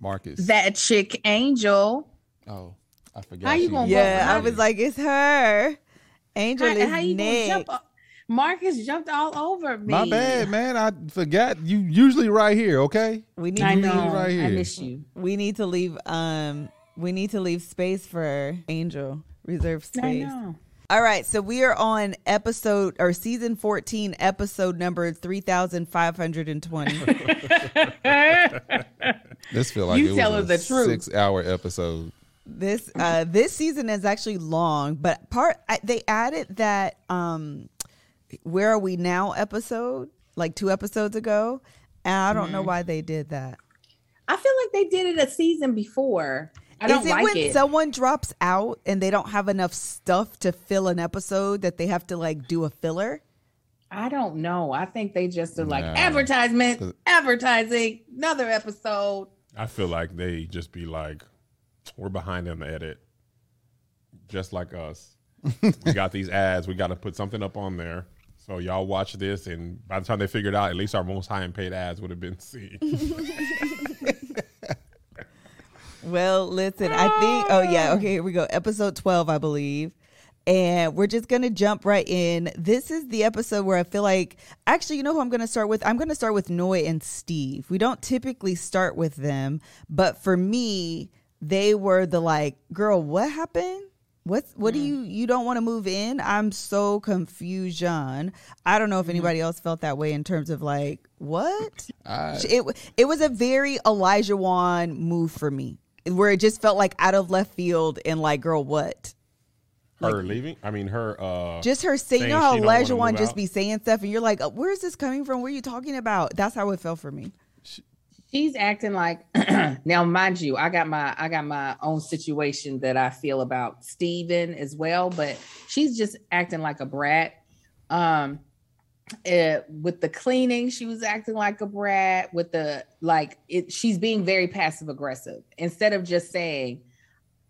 Marcus. That chick Angel. oh, I forgot. How you gonna Yeah, I was like, it's her. Angel How, is how you gonna next. jump? Marcus jumped all over me. My bad, man. I forgot. You usually right here, okay? We need I to know. leave, right I here. miss you. we need to leave um we need to leave space for Angel. Reserve I space. know. All right, so we are on episode or season 14, episode number 3520. This feel like You it tell was a the truth. six-hour episode. this uh this season is actually long, but part I, they added that um where are we now episode like 2 episodes ago, and I don't Mm-hmm. know why they did that. I feel like they did it a season before. I don't Is it like when it. someone drops out and they don't have enough stuff to fill an episode that they have to like do a filler? I don't know. I think they just are like Nah. advertisement, advertising, another episode. I feel like they just be like, we're behind in the edit, just like us. we got these ads. We got to put something up on there. So y'all watch this, and by the time they figured out, at least our most high and paid ads would have been seen. Well, listen, I think, oh, yeah, okay, here we go. Episode 12, I believe. And we're just going to jump right in. This is the episode where I feel like, actually, you know who I'm going to start with? I'm going to start with Noi and Steve. We don't typically start with them, but for me, they were the like, girl, what happened? What's what do mm. you you don't want to move in? I'm so confusion. I don't know if mm-hmm. anybody else felt that way in terms of like what I, it it was a very Olajuwon move for me, where it just felt like out of left field and like, girl, what? Her leaving. I mean, her. uh Just her saying, you know saying how she don't Olajuwon just out? be saying stuff, and you're like, where is this coming from? What are you talking about? That's how it felt for me. She's acting like now, mind you, I got my I got my own situation that I feel about Steven as well, but she's just acting like a brat. Um eh, with the cleaning, she was acting like a brat. With the like it she's being very passive aggressive instead of just saying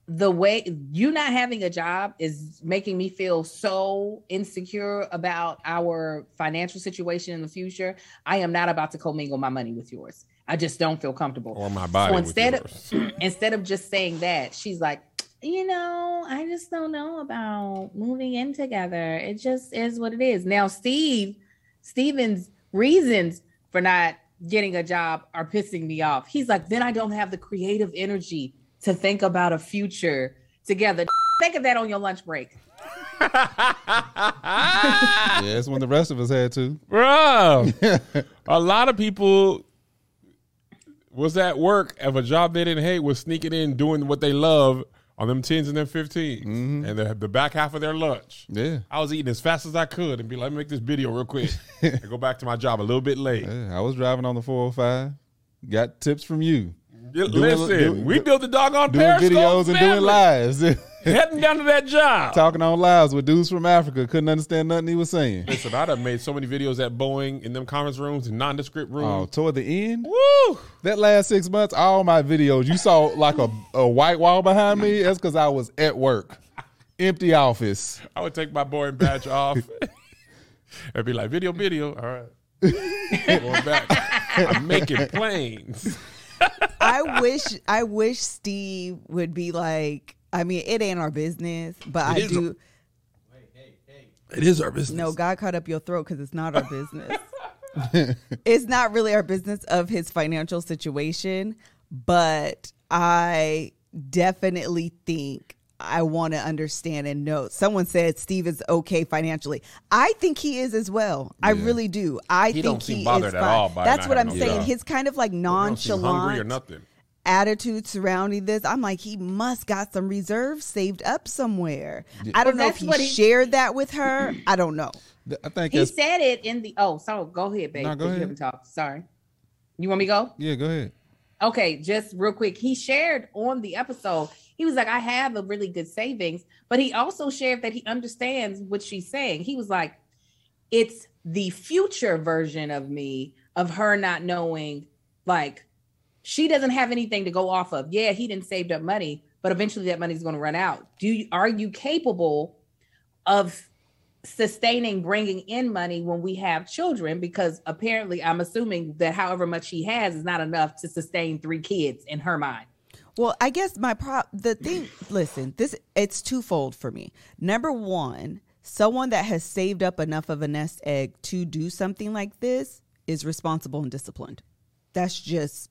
the way you not having a job is making me feel so insecure about our financial situation in the future. I am not about to commingle my money with yours. I just don't feel comfortable. or my body. So instead of instead of just saying that, she's like, you know, I just don't know about moving in together. It just is what it is. Now, Steve, Steven's reasons for not getting a job are pissing me off. He's like, then I don't have the creative energy to think about a future together. Think of that on your lunch break. yeah, it's when the rest of us had to. Bro, a lot of people was at work of a job they didn't hate was sneaking in doing what they love on them 10s and them 15s mm-hmm. and the, the back half of their lunch. Yeah. I was eating as fast as I could and be like, let me make this video real quick and go back to my job a little bit late. Yeah, I was driving on the 405. Got tips from you. Doing- Listen, doing- we built the doggone Doing Periscope videos and doing lives. Heading down to that job. Talking on lives with dudes from Africa. Couldn't understand nothing he was saying. Listen, I'd have made so many videos at Boeing in them conference rooms and nondescript rooms. Oh, rooms. toward the end, Woo! that last six months, all my videos, you saw like a, a white wall behind me. That's because I was at work. Empty office. I would take my boring badge off and be like, video, video. All right. Going back. I'm making planes. I wish I wish Steve would be like. I mean, it ain't our business, but I is do. It is our business. No, God caught up your throat because it's not our business. it's not really our business of his financial situation, but I definitely think I want to understand and know. Someone said Steve is okay financially. I think he is as well. I really do. I He think don't seem he bothered is at fine. all by That's what I'm no saying. job. His kind of like You don't seem hungry or nonchalant nothing. attitude surrounding this. I'm like, he must got some reserves saved up somewhere. I don't Well, know if he, what he- shared that with her. I don't know. Th- I think He said it in the. Oh, so go ahead, babe. No, go 'cause You ahead. haven't talked. Sorry. You want me to go? yeah. Go ahead. Okay, just real quick. He shared on the episode, he was like, I have a really good savings, but he also shared that he understands what she's saying. He was like, it's the future version of me of her not knowing, like, she doesn't have anything to go off of. Yeah, he didn't save up money, but eventually that money's going to run out. Do you are you capable of sustaining bringing in money when we have children because apparently i'm assuming that however much he has is not enough to sustain three kids in her mind Well, I guess my prop the thing listen, this it's twofold for me. Number one, someone that has saved up enough of a nest egg to do something like this is responsible and disciplined. That's just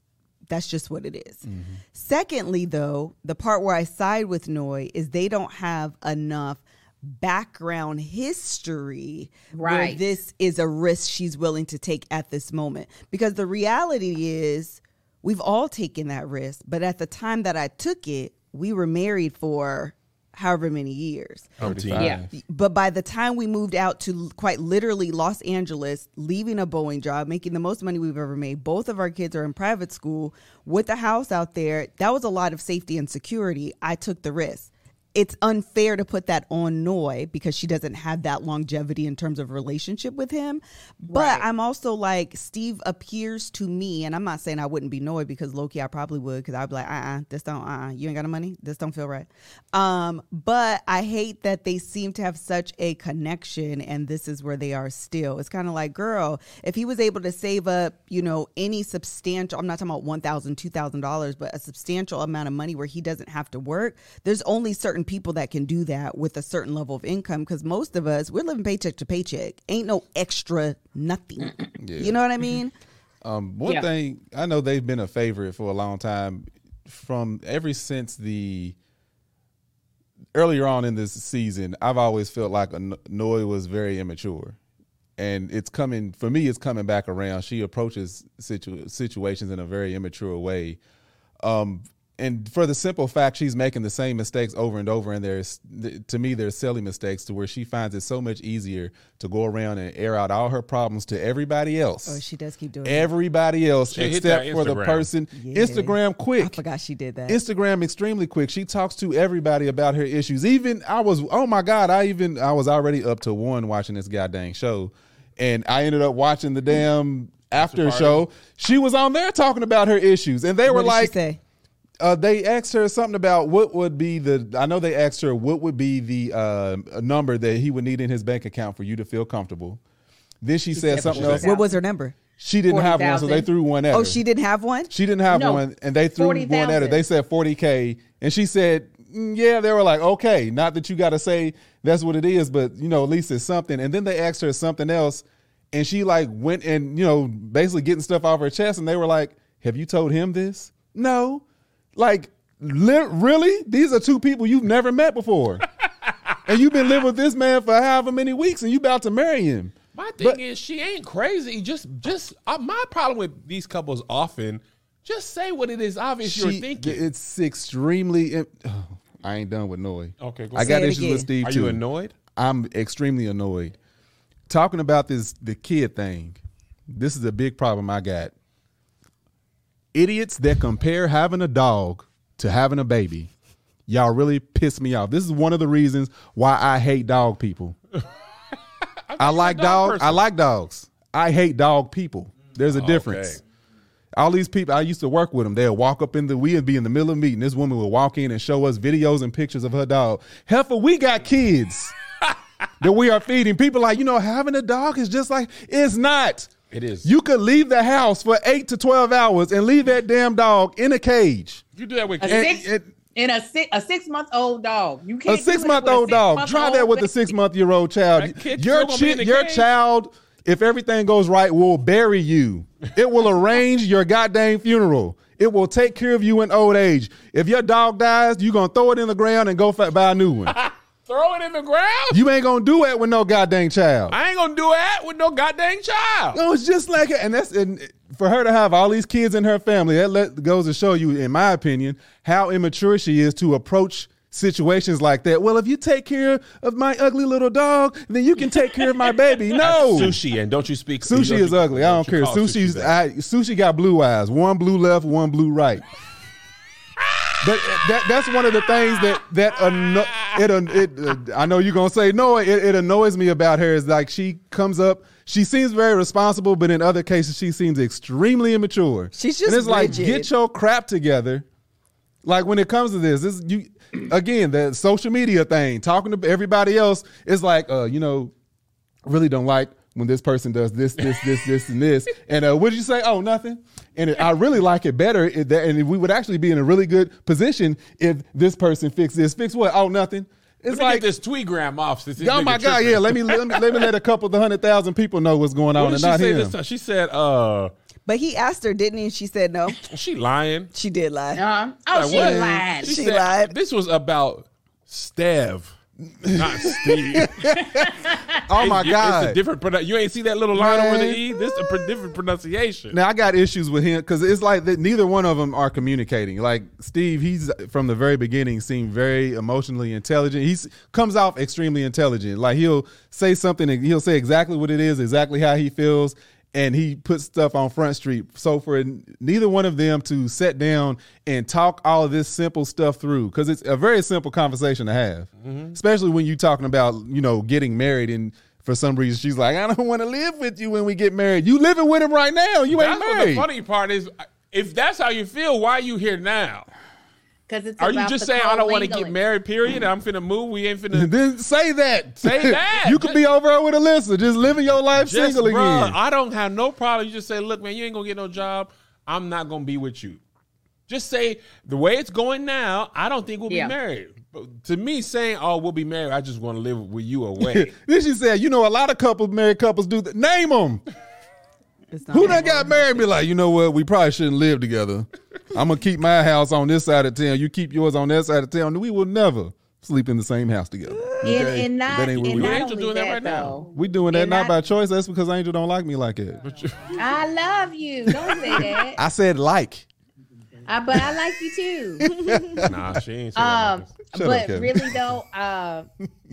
that's just what it is. Mm-hmm. Secondly, though, the part where I side with Noi is they don't have enough background history where Right. this is a risk she's willing to take at this moment. Because the reality is we've all taken that risk, but at the time that I took it, we were married for however many years. Umpteen. Yeah. But by the time we moved out to quite literally Los Angeles, leaving a Boeing job, making the most money we've ever made, both of our kids are in private school with a house out there. That was a lot of safety and security. I took the risk. It's unfair to put that on Noi because she doesn't have that longevity in terms of relationship with him. But Right. I'm also like, Steve appears to me, and I'm not saying I wouldn't be Noi because Loki, I probably would because I'd be like, uh uh this don't, uh uh you ain't got no money. This don't feel right. Um, but I hate that they seem to have such a connection and this is where they are still. It's kind of like, girl, if he was able to save up, you know, any substantial, I'm not talking about $1,000, $2,000, but a substantial amount of money where he doesn't have to work, there's only certain people that can do that with a certain level of income because most of us, we're living paycheck to paycheck. Ain't no extra nothing. You know what I mean? Um, one Yeah. thing I know they've been a favorite for a long time, from ever since the earlier on in this season. I've always felt like An- Noi was very immature, and it's coming for me. It's coming back around. She approaches situ- situations in a very immature way. Um, and for the simple fact she's making the same mistakes over and over, and there's to me there's silly mistakes to where she finds it so much easier to go around and air out all her problems to everybody else Oh, she does keep doing that. everybody else She except for the person Yeah. Instagram I forgot she did that. Instagram extremely quick. She talks to everybody about her issues. Even I was oh my god, I even I was already up to one watching this goddamn show. And I ended up watching the damn after show. She was on there talking about her issues. And they were what did like she say? Uh, they asked her something about what would be the. I know they asked her what would be the uh, number that he would need in his bank account for you to feel comfortable. Then she, said said something else. What was her number? She didn't have one, so they threw one at her. Oh, she didn't have one? She didn't have No, one, and they threw one at her. They said forty k, and she said, "Mm, "Yeah." They were like, "Okay, not that you got to say that's what it is, but you know, at least it's something." And then they asked her something else, and she like went and you know, basically getting stuff off her chest, and they were like, "Have you told him this?" No, like li- really, these are two people you've never met before, and you've been living with this man for however many weeks, and you about to marry him. My thing But- is, she ain't crazy. Just, just uh, my problem with these couples often, just say what it is obvious you're thinking. It's extremely. im- I ain't done with Noi. Okay, go I got issues again. with Steve too. Are too. you annoyed? I'm extremely annoyed. Talking about this the kid thing. This is a big problem I got. Idiots that compare having a dog to having a baby. Y'all really piss me off. This is one of the reasons why I hate dog people. I like dog dogs. I like dogs. I hate dog people. There's a difference. Okay. All these people, I used to work with them. They'll walk up in the, we'd be in the middle of meeting. This woman would walk in and show us videos and pictures of her dog. Heifer, we got kids that we are feeding. People like, you know, having a dog is just like, it's not. It is. You could leave the house for eight to 12 hours and leave that damn dog in a cage. You do that with A kids. And six, it- in a six a six month old dog. You A can't. do it six month with a old dog. six-month Try that old with a six month year old child. Your, still gonna be in chi- your cage. child, if everything goes right, will bury you. It will arrange your goddamn funeral. It will take care of you in old age. If your dog dies, you're gonna throw it in the ground and go fa- buy a new one. Throw it in the ground. you ain't gonna do that with no goddamn child. I ain't gonna do that with no goddamn child. No, it's just like and that's and for her to have all these kids in her family. That let, goes to show you, in my opinion, how immature she is to approach situations like that. Well, if you take care of my ugly little dog, then you can take care of my baby. No, sushi, and don't you speak Sushi don't is you- ugly. I don't you care. call sushi Sushi's. I, sushi got blue eyes. One blue left, one blue right. But that that's one of the things that that anno- it, it uh, I know you're gonna say no. It, it annoys me about her is like she comes up. She seems very responsible, but in other cases she seems extremely immature. She's just and it's like get your crap together. Like when it comes to this, this you again the social media thing, talking to everybody else is like, uh, you know, really don't like when this person does this, this, this, this, and this. And uh, what did you say? Oh, nothing. And it, I really like it better. If that, and we would actually be in a really good position if this person fixed this. Fix what? Oh, nothing. It's Let me like, get this tweetgram off. Since this oh my nigga God, tripping. yeah. Let me let me let me let a couple of the hundred thousand people know what's going on What and she not say him. this time? She said, "Uh, But he asked her, didn't he? And she said no. she lying." She did lie. Uh, oh, Like, she what? lied. She, She said, lied. This was about Stev, not Steve. oh my God. It's a different. produ- You ain't see that little line over the e. This is a pro- different pronunciation. Now I got issues with him because it's like that neither one of them are communicating. Like Steve, he's from the very beginning seemed very emotionally intelligent. He comes off extremely intelligent. Like he'll say something and he'll say exactly what it is, exactly how he feels, and he puts stuff on Front Street. So for neither one of them to sit down and talk all of this simple stuff through, because it's a very simple conversation to have, mm-hmm. especially when you're talking about you know getting married and. For some reason, she's like, "I don't want to live with you when we get married. You living with him right now. You That's ain't married." the funny part is. If that's how you feel, why are you here now? Because it's Are you just saying I don't want to get married? Period. I'm finna move. We ain't finna. Then say that. Say that. you could be over there with Alyssa, just living your life Just, single bruh, again. I don't have no problem. You just say, look, man, you ain't gonna get no job. I'm not gonna be with you. Just say the way it's going now. I don't think we'll Yeah. be married. But to me, saying, "Oh, we'll be married," I just want to live with you away. then she said, "You know, a lot of couples, married couples, do that. Name them. It's not Who that done got married? and Be like, you know what? We probably shouldn't live together. I'm gonna keep my house on this side of town. You keep yours on that side of town. We will never sleep in the same house together. And, Okay? and not, that ain't what and we. not Angel doing that that, right now. We doing that and not not- by choice. That's because Angel don't like me like that. I love you. Don't say that. I said like. I, but I like you too. nah, she ain't. Um, like this. Up, but really though, uh,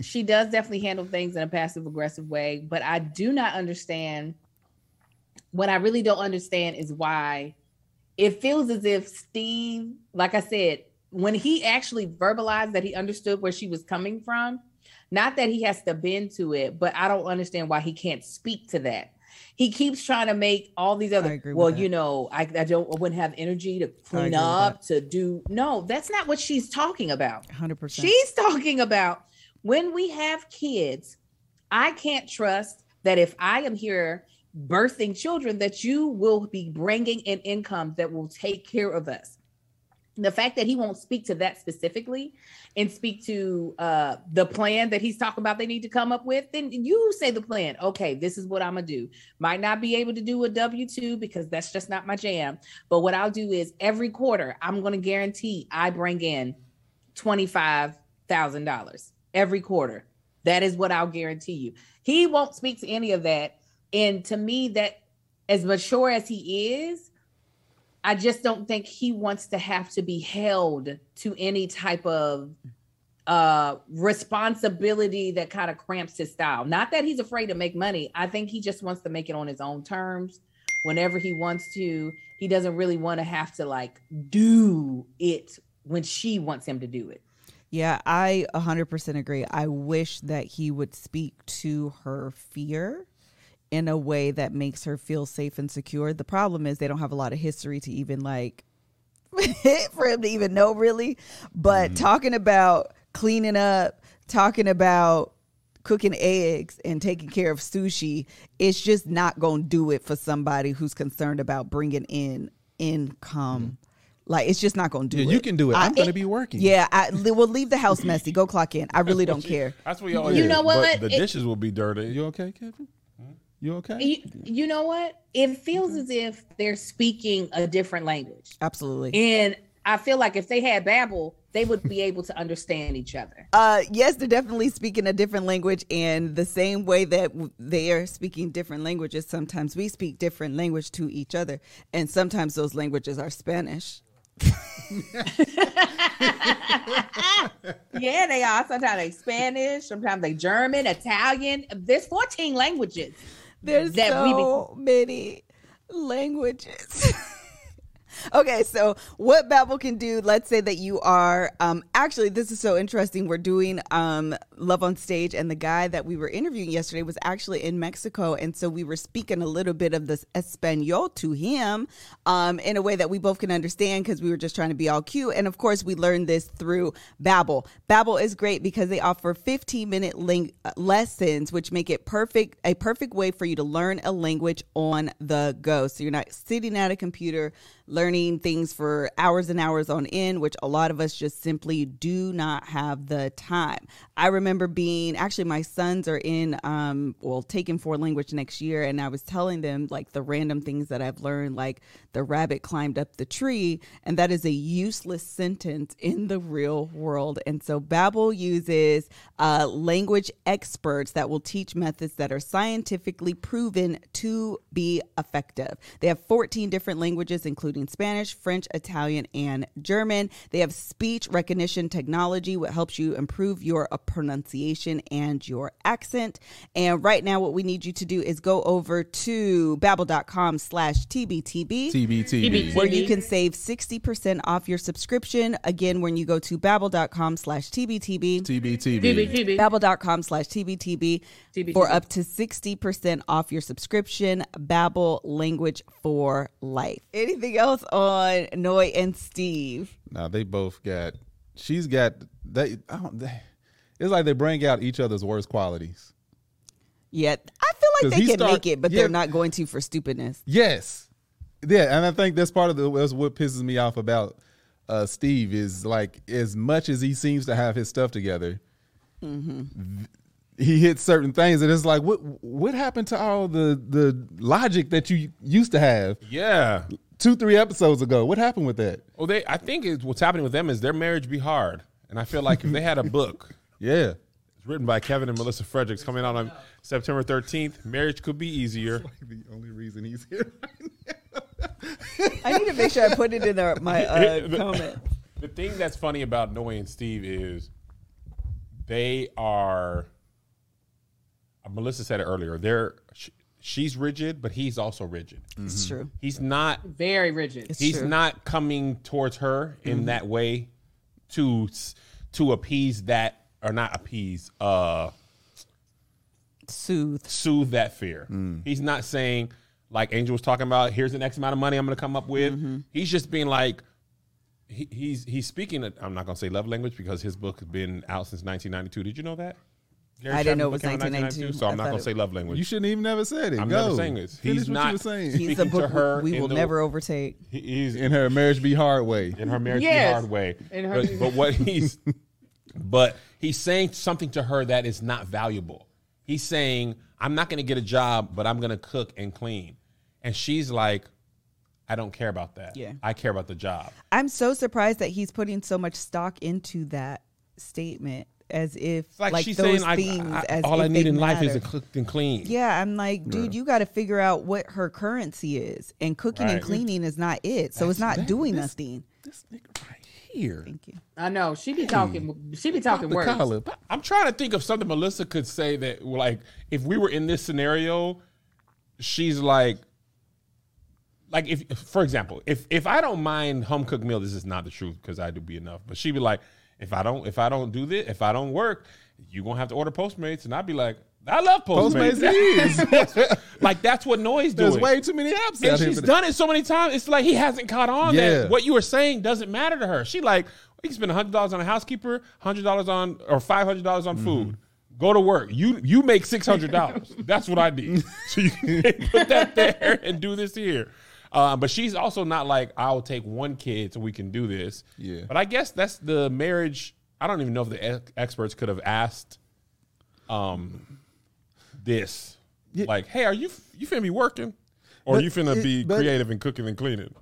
she does definitely handle things in a passive aggressive way. But I do not understand. What I really don't understand is why it feels as if Steve, like I said, when he actually verbalized that he understood where she was coming from, not that he has to bend to it, but I don't understand why he can't speak to that. He keeps trying to make all these other. Well, you know, I, I don't, I wouldn't have energy to clean up, to do. No, that's not what she's talking about. 100%. She's talking about when we have kids, I can't trust that if I am here birthing children, that you will be bringing in income that will take care of us. The fact that he won't speak to that specifically and speak to uh, the plan that he's talking about they need to come up with, then you say the plan. Okay, this is what I'm gonna do. Might not be able to do a W 2 because that's just not my jam. But what I'll do is every quarter, I'm gonna guarantee I bring in $25,000 every quarter. That is what I'll guarantee you. He won't speak to any of that. And to me, that as mature as he is, I just don't think he wants to have to be held to any type of uh responsibility that kind of cramps his style. Not that he's afraid to make money. I think he just wants to make it on his own terms whenever he wants to. He doesn't really want to have to like do it when she wants him to do it. Yeah, I 100% agree. I wish that he would speak to her fear in a way that makes her feel safe and secure. The problem is they don't have a lot of history to even like for him to even know really. But mm-hmm. talking about cleaning up, talking about cooking eggs and taking care of sushi, it's just not going to do it for somebody who's concerned about bringing in income. Mm-hmm. Like it's just not going to do Yeah, it. you can do it. I- I'm gonna be working. Yeah, I li- well leave the house messy. Go clock in. I really don't care. That's what you always. You know but what? The It- dishes will be dirty. You okay, Kevin? You okay? You, you know what? It feels as if they're speaking a different language. Absolutely. And I feel like if they had Babbel, they would be able to understand each other. Uh, yes, they're definitely speaking a different language, and the same way that w- they are speaking different languages, sometimes we speak different language to each other, and sometimes those languages are Spanish. yeah, they are. Sometimes they Spanish, sometimes they German, Italian. There's 14 languages. There's that so many languages. okay, so what Babbel can do, let's say that you are um actually this is so interesting. We're doing um Love on Stage and the guy that we were interviewing yesterday was actually in Mexico and so we were speaking a little bit of this Espanol to him um in a way that we both can understand because we were just trying to be all cute and of course we learned this through Babbel. Babbel is great because they offer 15 minute link lessons which make it perfect a perfect way for you to learn a language on the go. So you're not sitting at a computer learning things for hours and hours on end, which a lot of us just simply do not have the time. I remember being actually my sons are in um well taking foreign language next year and I was telling them like the random things that I've learned like the rabbit climbed up the tree and that is a useless sentence in the real world. And so Babbel uses uh, language experts that will teach methods that are scientifically proven to be effective. They have 14 different languages including Spanish, French, Italian, and German. They have speech recognition technology, what helps you improve your uh, pronunciation and your accent. And right now, what we need you to do is go over to babbel.com slash TBTB TBT. where you can save 60% off your subscription. Again, when you go to babbel.com slash TBTB, TBTB. babbel.com slash TBTB TBTB. for up to 60% off your subscription. Babbel, language for life. Anything else on Noi and Steve? Now they both got. She's got. They. I don't. They, it's like they bring out each other's worst qualities. Yet I feel like they can start- make it, but yeah. they're not going to for stupidness. Yes. Yeah, and I think that's part of the that's what pisses me off about uh, Steve is like as much as he seems to have his stuff together, th- he hits certain things, and it's like what what happened to all the the logic that you used to have Yeah. Two three episodes ago? What happened with that? Well, they. I think it's, what's happening with them is their marriage be hard, and I feel like if they had a book, Yeah, it's written by Kevin and Melissa Fredericks, coming out on September 13th. Marriage could be easier. the only reason he's here. I need to make sure I put it in our, my uh, comment. The thing that's funny about Noi and Steve is they are. uh, Melissa said it earlier. They're sh- she's rigid, but he's also rigid. It's mm-hmm. true. He's not. Very rigid. It's He's true. not coming towards her in mm-hmm. that way to to appease that or not appease. Uh, Soothe. soothe that fear. Mm. He's not saying like Angel was talking about. Here's the next amount of money I'm going to come up with. Mm-hmm. He's just being like. He, he's he's speaking. I'm not gonna say love language because his book has been out since 1992. Did you know that? Gary I didn't know it was book came out 1992. So I'm not thought gonna it- say love language. You shouldn't even never said it. I'm Go. never saying this. Finish He's what not- you were saying. He's the Speaking to book her we in will the- never overtake. He- he's in her marriage be hard way. in her marriage Yes. the hard way. In her- but, but what he's but he's saying something to her that is not valuable. He's saying, I'm not gonna get a job, but I'm gonna cook and clean. And she's like, I don't care about that. Yeah. I care about the job. I'm so surprised that he's putting so much stock into that statement as if It's like, like, she's those saying things I- as all if I need they in life is matter. to and clean. Yeah, I'm like, dude, you got to figure out what her currency is, and cooking and cleaning is not it. So it's not that- doing this- nothing. This nigga right here. Thank you. I know. She be talking. She be talking The words. collar. I'm trying to think of something Melissa could say that like if we were in this scenario, she's like like if for example, if if I don't mind home cooked meal, this is not the truth because I do be enough. But she'd be like, if I don't if I don't do this, if I don't work, you're gonna have to order Postmates, and I'd be like, I love Postmates. Postmates is. like that's what Noi's doing. There's way too many apps and she's done it so many times. It's like he hasn't caught on Yeah. that what you were saying doesn't matter to her. She like you can spend hundred dollars on a housekeeper, hundred dollars on or five hundred dollars on mm-hmm. food. Go to work. You you make six hundred dollars. That's what I need. So you can put that there and do this here. Uh, but she's also not like I'll take one kid so we can do this. Yeah. But I guess that's the marriage. I don't even know if the ex- experts could have asked, um, this. Like, hey, are you you finna be working, or But you finna it- be creative and cooking and cleaning?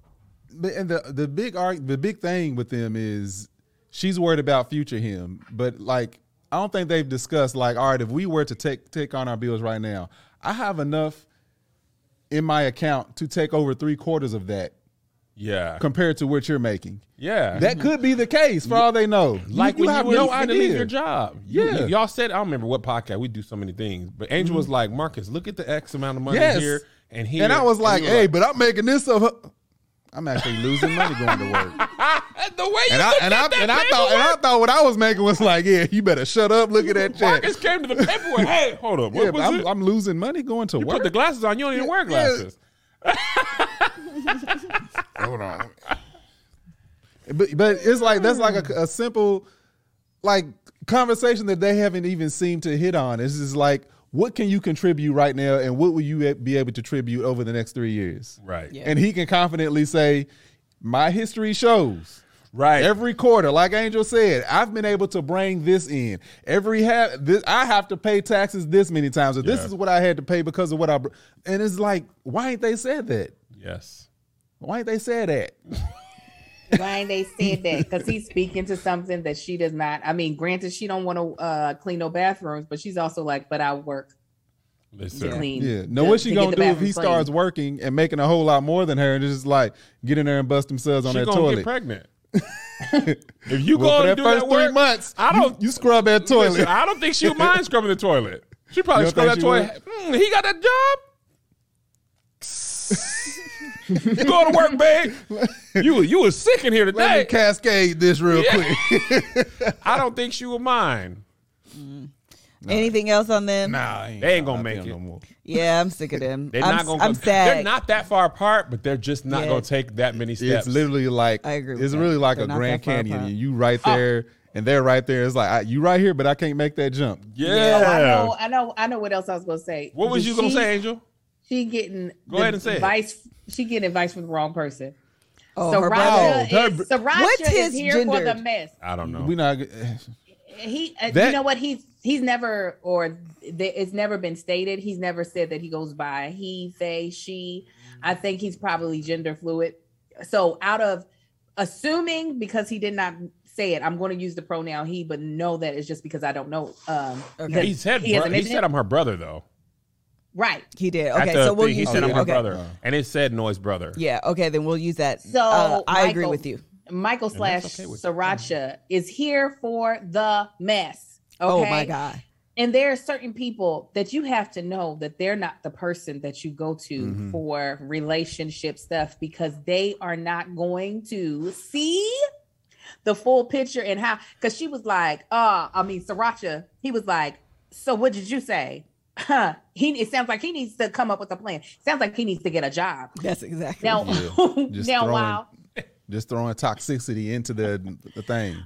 But and the the big arg the big thing with them is she's worried about future him. But like I don't think they've discussed like, all right, if we were to take take on our bills right now, I have enough in my account to take over three quarters of that Yeah. compared to what you're making. Yeah. That could be the case for all they know. like you, when have you no trying to leave idea. your job. Yeah. you- y'all said I don't remember what podcast we do so many things, but Angel was mm-hmm. like, Marcus, look at the X amount of money Yes. here and here. And I was like, hey, but I'm making this up. I'm actually losing money going to work. the way you And I looked and I at that and I thought and I thought what I was making was like, yeah, you better shut up. Look at that check. Marcus came to the paperwork. hey, hold up, what Yeah, was I'm, it? I'm losing money going to you work. put the glasses on. You don't even wear Yeah. glasses. Hold on. But but it's like that's like a, a simple like conversation that they haven't even seemed to hit on. It's just like what can you contribute right now and what will you be able to contribute over the next 3 years? Right. Yeah. And he can confidently say my history shows Right. Every quarter, like Angel said, I've been able to bring this in. Every half, this I have to pay taxes this many times, or this is what I had to pay because of what I. br- And it's like, why ain't they said that? yes. Why ain't they said that? Why ain't they said that? Because he's speaking to something that she does not. I mean, granted, she don't want to uh, clean no bathrooms, but she's also like, but I work to Listen. clean. Yeah. No, what she to gonna do if he clean. starts working and making a whole lot more than her, and just like get in there and bust themselves on She that gonna toilet? get pregnant. if you Well, go for and that do first that three work, months, I don't. You, scrub that toilet. Listen, I don't think she would mind scrubbing the toilet. She probably You scrub that toilet. Hmm, he got that job. you going to work, babe? You you was sick in here today. Let me today. cascade this real Yeah. quick. I don't think she would mind. Anything else on them? nah, I They ain't gonna make it. no more. Yeah, I'm sick of them. They're I'm, not gonna. I'm go, sad. They're not that far apart, but they're just not Yeah. gonna take that many steps. It's literally like I agree with It's that. really like They're a Grand Canyon. apart. You right there, and they're right there. It's like I, you right here, but I can't make that jump. yeah. Oh, I know, I know, I know what else I was gonna say. What was you gonna say, Angel? She getting Go ahead and say it. advice. She getting advice from the wrong person. Oh, her Sriracha brother. Oh, is, her Sriracha What's is his here for the mess. I don't know. We not. He, uh, That- you know what? He's he's never or th- it's never been stated. He's never said that he goes by he, they, she. I think he's probably gender fluid. So out of assuming because he did not say it, I'm going to use the pronoun he, but know that it's just because I don't know. Um, Okay. he said he bro- he said. I'm her brother though. right. He did. Okay, so we'll thing, he use said I'm her okay. brother, and it said Noi's brother. Yeah. Okay, then we'll use that. So Uh, I agree with you. Michael And slash okay with Sriracha is here for the mess. Okay? Oh my god. And there are certain people that you have to know that they're not the person that you go to Mhm. for relationship stuff because they are not going to see the full picture and how because she was like, uh, I mean Sriracha, he was like, So what did you say? Huh. He it sounds like he needs to come up with a plan. Sounds like he needs to get a job. That's exactly. Now, Yeah. Now throwing- while Just throwing toxicity into the the thing.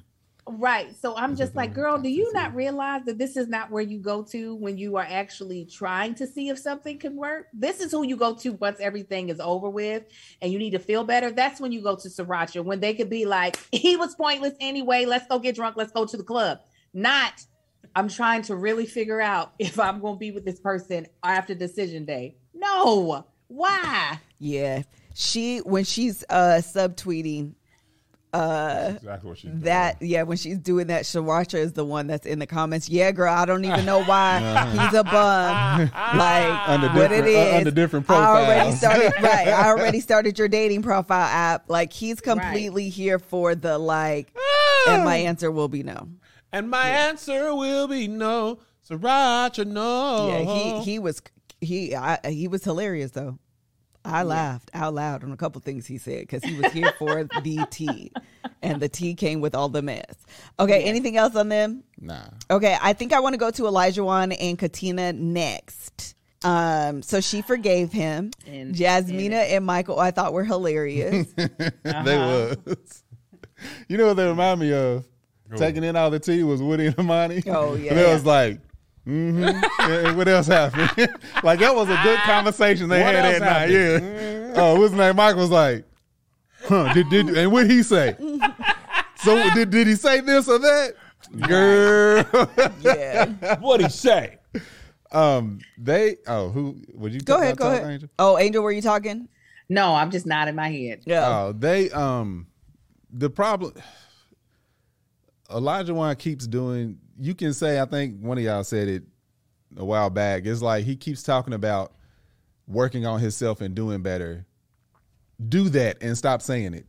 Right. So I'm Is just like, the girl, do you not realize that this is not where you go to when you are actually trying to see if something can work? This is who you go to once everything is over with and you need to feel better. That's when you go to Sriracha when they could be like, he was pointless anyway. Let's go get drunk. Let's go to the club. Not, I'm trying to really figure out if I'm going to be with this person after decision day. No. Why? Yeah. She when she's uh subtweeting uh Exactly what she said. that yeah when she's doing that Shawacha is the one that's in the comments. Yeah girl I don't even know why. He's a bum. Like Under what it different- uh, is. under different I already started right I already started your dating profile app. Like he's completely here for the like and my answer will be no. And my answer will be no. Sriracha, no. yeah he he was he I, he was hilarious though I laughed out loud on a couple things he said because he was here for the tea, and the tea came with all the mess. Okay, anything else on them? Nah. Okay, I think I want to go to Olajuwon and Katina next. Um, so she forgave him. And- Jasmina and Michael, I thought were hilarious. They Uh-huh. was. You know what they remind me of? Taking in all the tea was Woody and Amani. Oh, yeah. And it was like, mm-hmm. what else happened? like that was a good conversation they What had else that night. happened? Yeah. Oh, what's his name? Mike was like, huh? Did, did and what he say? so did did he say this or that? Girl. yeah. What'd he say? um. They. Oh, who? Would you Go ahead, go talk, ahead. Angel? Oh, Angel, were you talking? No, I'm just nodding my head. Yeah. Oh, they um the problem Olajuwon keeps doing you can say I think one of y'all said it a while back. It's like he keeps talking about working on himself and doing better do that and stop saying it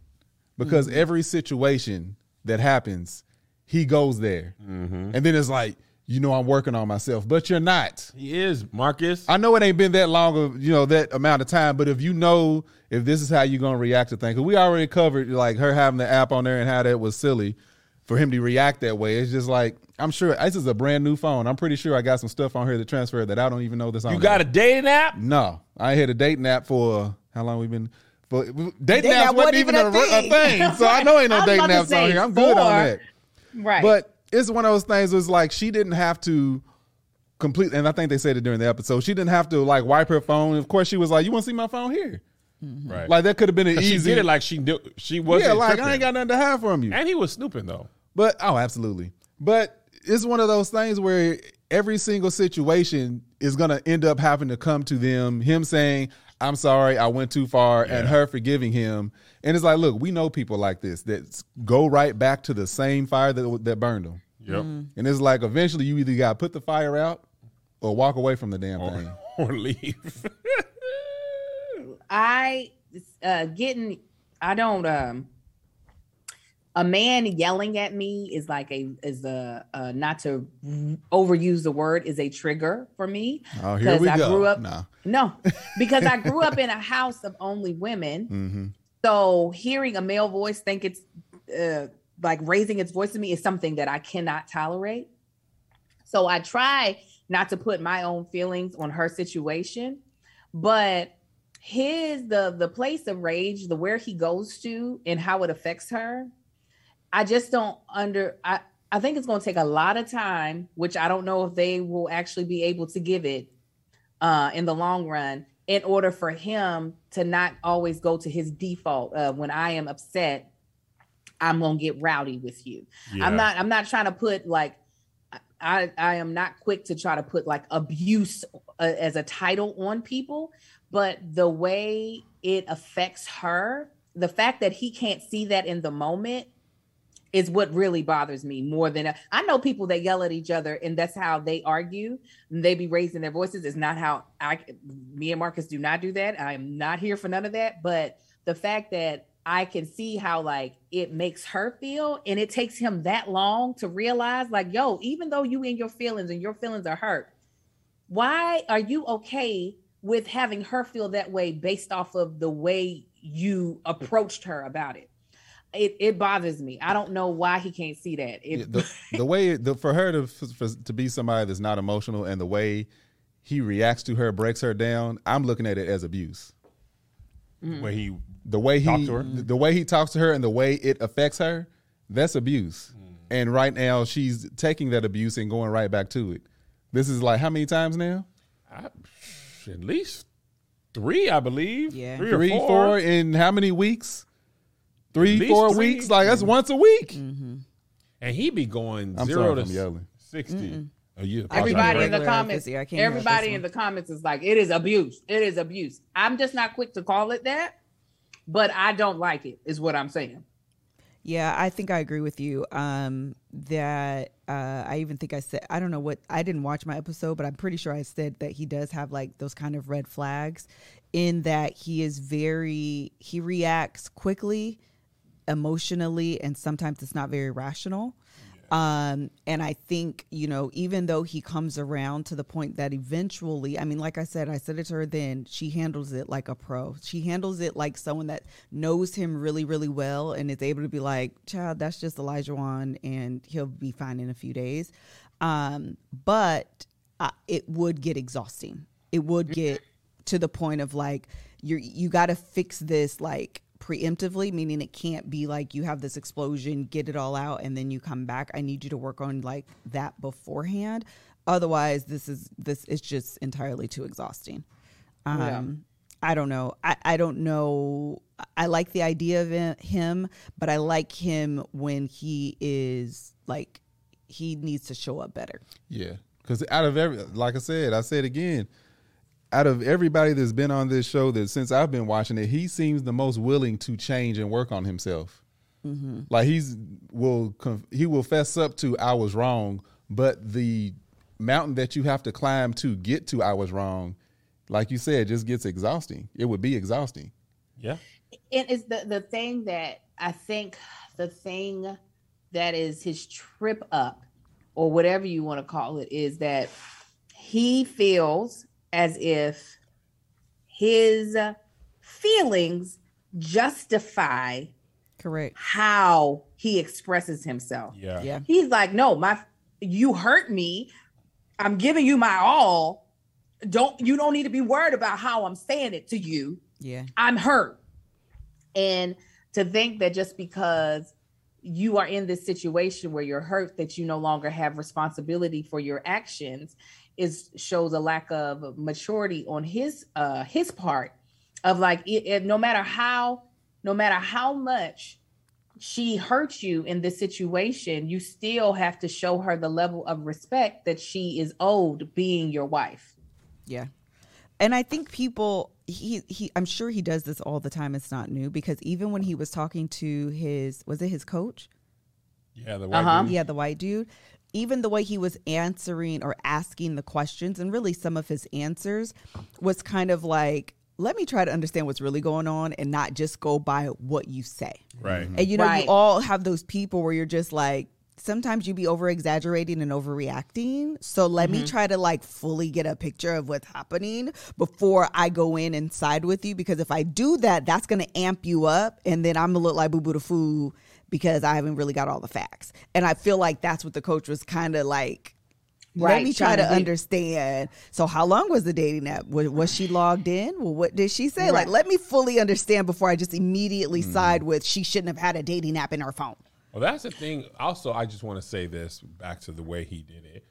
because mm-hmm. every situation that happens, he goes there, mm-hmm. and then it's like, you know, I'm working on myself, but you're not. He is Marcus. I know it ain't been that long of you know that amount of time, but if you know if this is how you're gonna react to things, we already covered like her having the app on there and how that was silly for him to react that way. It's just like I'm sure this is a brand new phone. I'm pretty sure I got some stuff on here to transfer that I don't even know this on. you got a dating app? no? I ain't had a dating app for how long we been. For dating Dating apps app wasn't even a, a thing. thing, so I know ain't I no was dating apps on here. I'm good on that. Right. But it's one of those things. Was like she didn't have to complete, and I think they said it during the episode. She didn't have to like wipe her phone. Of course, she was like, "You want to see my phone here?" Mm-hmm. Right. Like that could have been an 'Cause easy. she did it like she do, she wasn't. yeah, like tripping. I ain't got nothing to hide from you. And he was snooping though. But oh, absolutely. But it's one of those things where every single situation is gonna end up having to come to them. Him saying, "I'm sorry, I went too far," and her forgiving him. And it's like, look, we know people like this that go right back to the same fire that that burned them. Yep. Mm-hmm. And it's like eventually you either got to put the fire out or walk away from the damn thing. Or leave. I uh getting I don't um a man yelling at me is like a is a uh, not to overuse the word is a trigger for me Oh, here we I go. grew up Nah. no because I grew up in a house of only women hmm so hearing a male voice think it's uh, like raising its voice to me is something that I cannot tolerate. So I try not to put my own feelings on her situation, but his the the place of rage, the where he goes to and how it affects her, I just don't under I I think it's going to take a lot of time, which I don't know if they will actually be able to give it uh in the long run in order for him to not always go to his default uh, when I am upset, I'm gonna get rowdy with you. Yeah. I'm not. I'm not trying to put like. I I am not quick to try to put like abuse uh, as a title on people, but the way it affects her, the fact that he can't see that in the moment is what really bothers me more than I know people that yell at each other and that's how they argue they be raising their voices is not how I me and Marcus do not do that. I am not here for none of that, but the fact that I can see how like it makes her feel and it takes him that long to realize like yo, even though you in your feelings and your feelings are hurt, why are you okay with having her feel that way based off of the way you approached her about it? It it bothers me. I don't know why he can't see that. It, Yeah, the, the way the, for her to for, to be somebody that's not emotional and the way he reacts to her breaks her down. I'm looking at it as abuse. Mm-hmm. Where he The way he to her? the way he talks to her and the way it affects her, that's abuse. Mm. And right now she's taking that abuse and going right back to it. This is like how many times now? I, at least three, I believe. Yeah. three or four. four in how many weeks? Three, four weeks. Like that's once a week. Mm-hmm. and he be going I'm zero sorry to if I'm yelling. 60 Oh, you everybody in the comments, I can't everybody in the comments is like, it is abuse. It is abuse. I'm just not quick to call it that, but I don't like it, is what I'm saying. Yeah, I think I agree with you. Um, that uh, I even think I said I don't know what I didn't watch my episode, but I'm pretty sure I said that he does have like those kind of red flags, in that he is very he reacts quickly, emotionally, and sometimes it's not very rational. Um, and I think, you know, even though he comes around to the point that eventually, I mean, like I said, I said it to her then, she handles it like a pro. She handles it like someone that knows him really, really well and is able to be like, child, that's just Olajuwon and he'll be fine in a few days. Um, but uh, it would get exhausting. It would get to the point of like, you're, you got to fix this like preemptively, meaning it can't be like you have this explosion, get it all out, and then you come back. I need you to work on like that beforehand. Otherwise, this is this is just entirely too exhausting. Um, Yeah. I don't know. I, I don't know. I like the idea of him, but I like him when he is like he needs to show up better. Yeah, because out of every, like I said, I said again, out of everybody that's been on this show, that since I've been watching it, he seems the most willing to change and work on himself. Mm-hmm. Like he's will he will fess up to I was wrong, but the mountain that you have to climb to get to I was wrong, like you said, just gets exhausting. It would be exhausting. Yeah. And it's the the thing that I think the thing that is his trip up or whatever you want to call it is that he feels as if his feelings justify Correct. how he expresses himself. Yeah. Yeah. He's like, no, my you hurt me. I'm giving you my all. Don't you don't need to be worried about how I'm saying it to you. Yeah. I'm hurt. And to think that just because you are in this situation where you're hurt that you no longer have responsibility for your actions is shows a lack of maturity on his uh his part of like it, it- no matter how no matter how much she hurts you in this situation you still have to show her the level of respect that she is owed being your wife Yeah. And I think people he he I'm sure he does this all the time. It's not new because even when he was talking to his was it his coach? Yeah. The white Uh-huh. dude. Yeah, the white dude. Even the way he was answering or asking the questions and really some of his answers was kind of like let me try to understand what's really going on and not just go by what you say. Right. And you know, Right. you all have those people where you're just like, sometimes you be over exaggerating and overreacting. So let me mm-hmm. try to like fully get a picture of what's happening before I go in and side with you. Because if I do that, that's going to amp you up. And then I'm going to look like Boo Boo the Fool because I haven't really got all the facts. And I feel like that's what the coach was kind of like. Let me try to to understand. So, how long was the dating app? Was, was she logged in? Well, what did she say? Like, let me fully understand before I just immediately side with she shouldn't have had a dating app in her phone. Well, that's the thing. Also, I just want to say this back to the way he did it.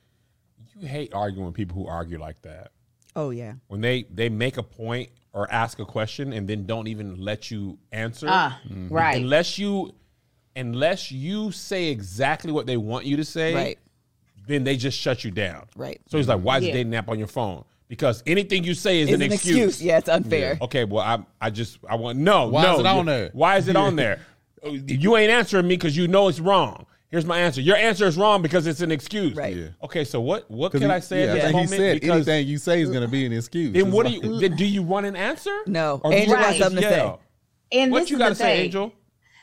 You hate arguing with people who argue like that. Oh yeah, When they they make a point or ask a question and then don't even let you answer. ah right Unless you unless you say exactly what they want you to say, right, then they just shut you down. right. So he's like, "Why is Yeah. the dating app on your phone?" Because anything you say is It's an, an excuse. excuse. Yeah, it's unfair. Okay, well, I I just I want no. Why no, is it on there? Why is it on there? You ain't answering me because you know it's wrong. Here's my answer. Your answer is wrong because it's an excuse. Right. Yeah. Okay, so what what 'Cause can he- I say yeah, at this moment? He said because anything you say is going to be an excuse. then It's what do you then do you want an answer? No. Or Angel you wants something to say. and What this you got to say. Angel?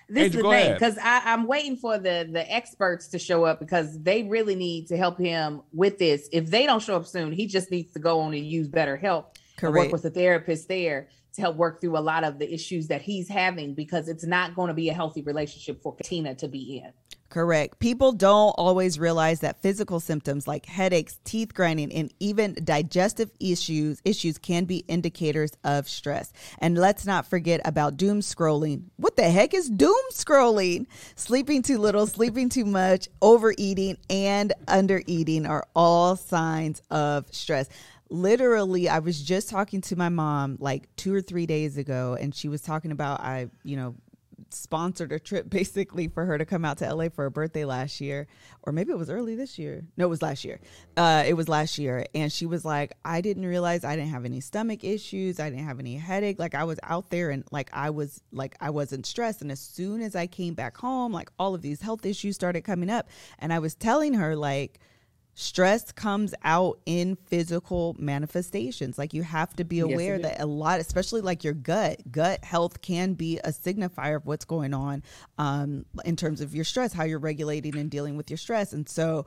This Angel, is the thing because I'm waiting for the the experts to show up because they really need to help him with this. If they don't show up soon, he just needs to go on and use BetterHelp. Correct. Work with a therapist there to help work through a lot of the issues that he's having because it's not going to be a healthy relationship for Tina to be in. Correct. People don't always realize that physical symptoms like headaches, teeth grinding, and even digestive issues issues can be indicators of stress. And let's not forget about doom scrolling. What the heck is doom scrolling? Sleeping too little, sleeping too much, overeating, and undereating are all signs of stress literally i was just talking to my mom like two or three days ago and she was talking about i you know sponsored a trip basically for her to come out to LA for her birthday last year, or maybe it was early this year. No, it was last year. Uh, it was last year, and she was like, "I didn't realize I didn't have any stomach issues. I didn't have any headache. Like I was out there and like I was like I wasn't stressed. And as soon as I came back home, like all of these health issues started coming up, and I was telling her like." Stress comes out in physical manifestations like you have to be aware is. that a lot especially like your gut gut health can be a signifier of what's going on um, in terms of your stress how you're regulating and dealing with your stress and so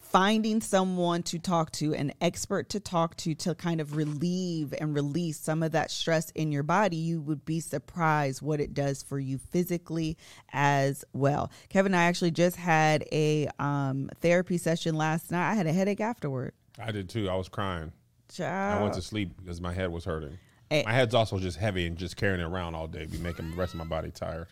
finding someone to talk to an expert to talk to to kind of relieve and release some of that stress in your body you would be surprised what it does for you physically as well kevin i actually just had a um, therapy session last night i had a headache afterward I did too. I was crying. I went to sleep because my head was hurting. Eh. My head's also just heavy and just carrying it around all day, be making the rest of my body tired.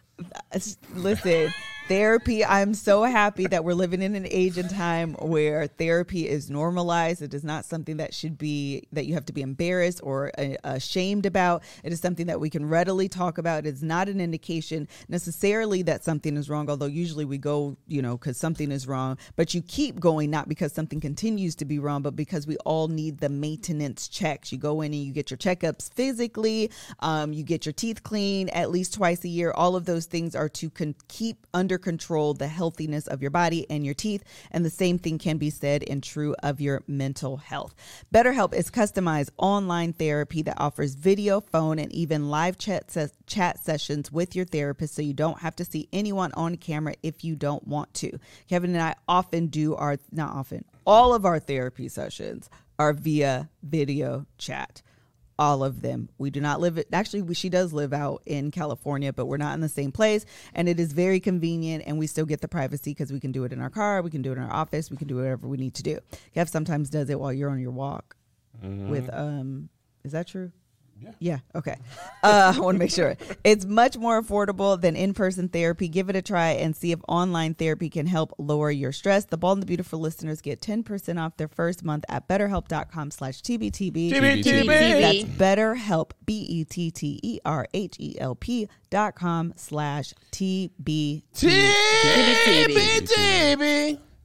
Listen therapy i'm so happy that we're living in an age and time where therapy is normalized. It is not something that should be that you have to be embarrassed or uh, ashamed about. It is something that we can readily talk about. It is not an indication necessarily that something is wrong although usually we go you know because something is wrong. But you keep going not because something continues to be wrong but because we all need the maintenance checks. You go in and you get your checkups physically um, you get your teeth cleaned at least twice a year all of those things are to con- keep under control the healthiness of your body and your teeth. And the same thing can be said and true of your mental health. BetterHelp is customized online therapy that offers video, phone, and even live chat, chat sessions with your therapist so you don't have to see anyone on camera if you don't want to. Kevin and I often do our, not often, all of our therapy sessions are via video chat all of them. We do not live it. actually we, she does live out in California, but we're not in the same place and it is very convenient and we still get the privacy because we can do it in our car, we can do it in our office, we can do whatever we need to do. Kev sometimes does it while you're on your walk with um is that true? Yeah. Yeah. Okay. Uh, I want to make sure it's much more affordable than in-person therapy. Give it a try and see if online therapy can help lower your stress. The Bald and the Beautiful listeners get 10% off their first month at betterhelp.com slash TBTB. TBTB. That's BetterHelp, B E T T E R H E L P dot com slash TB.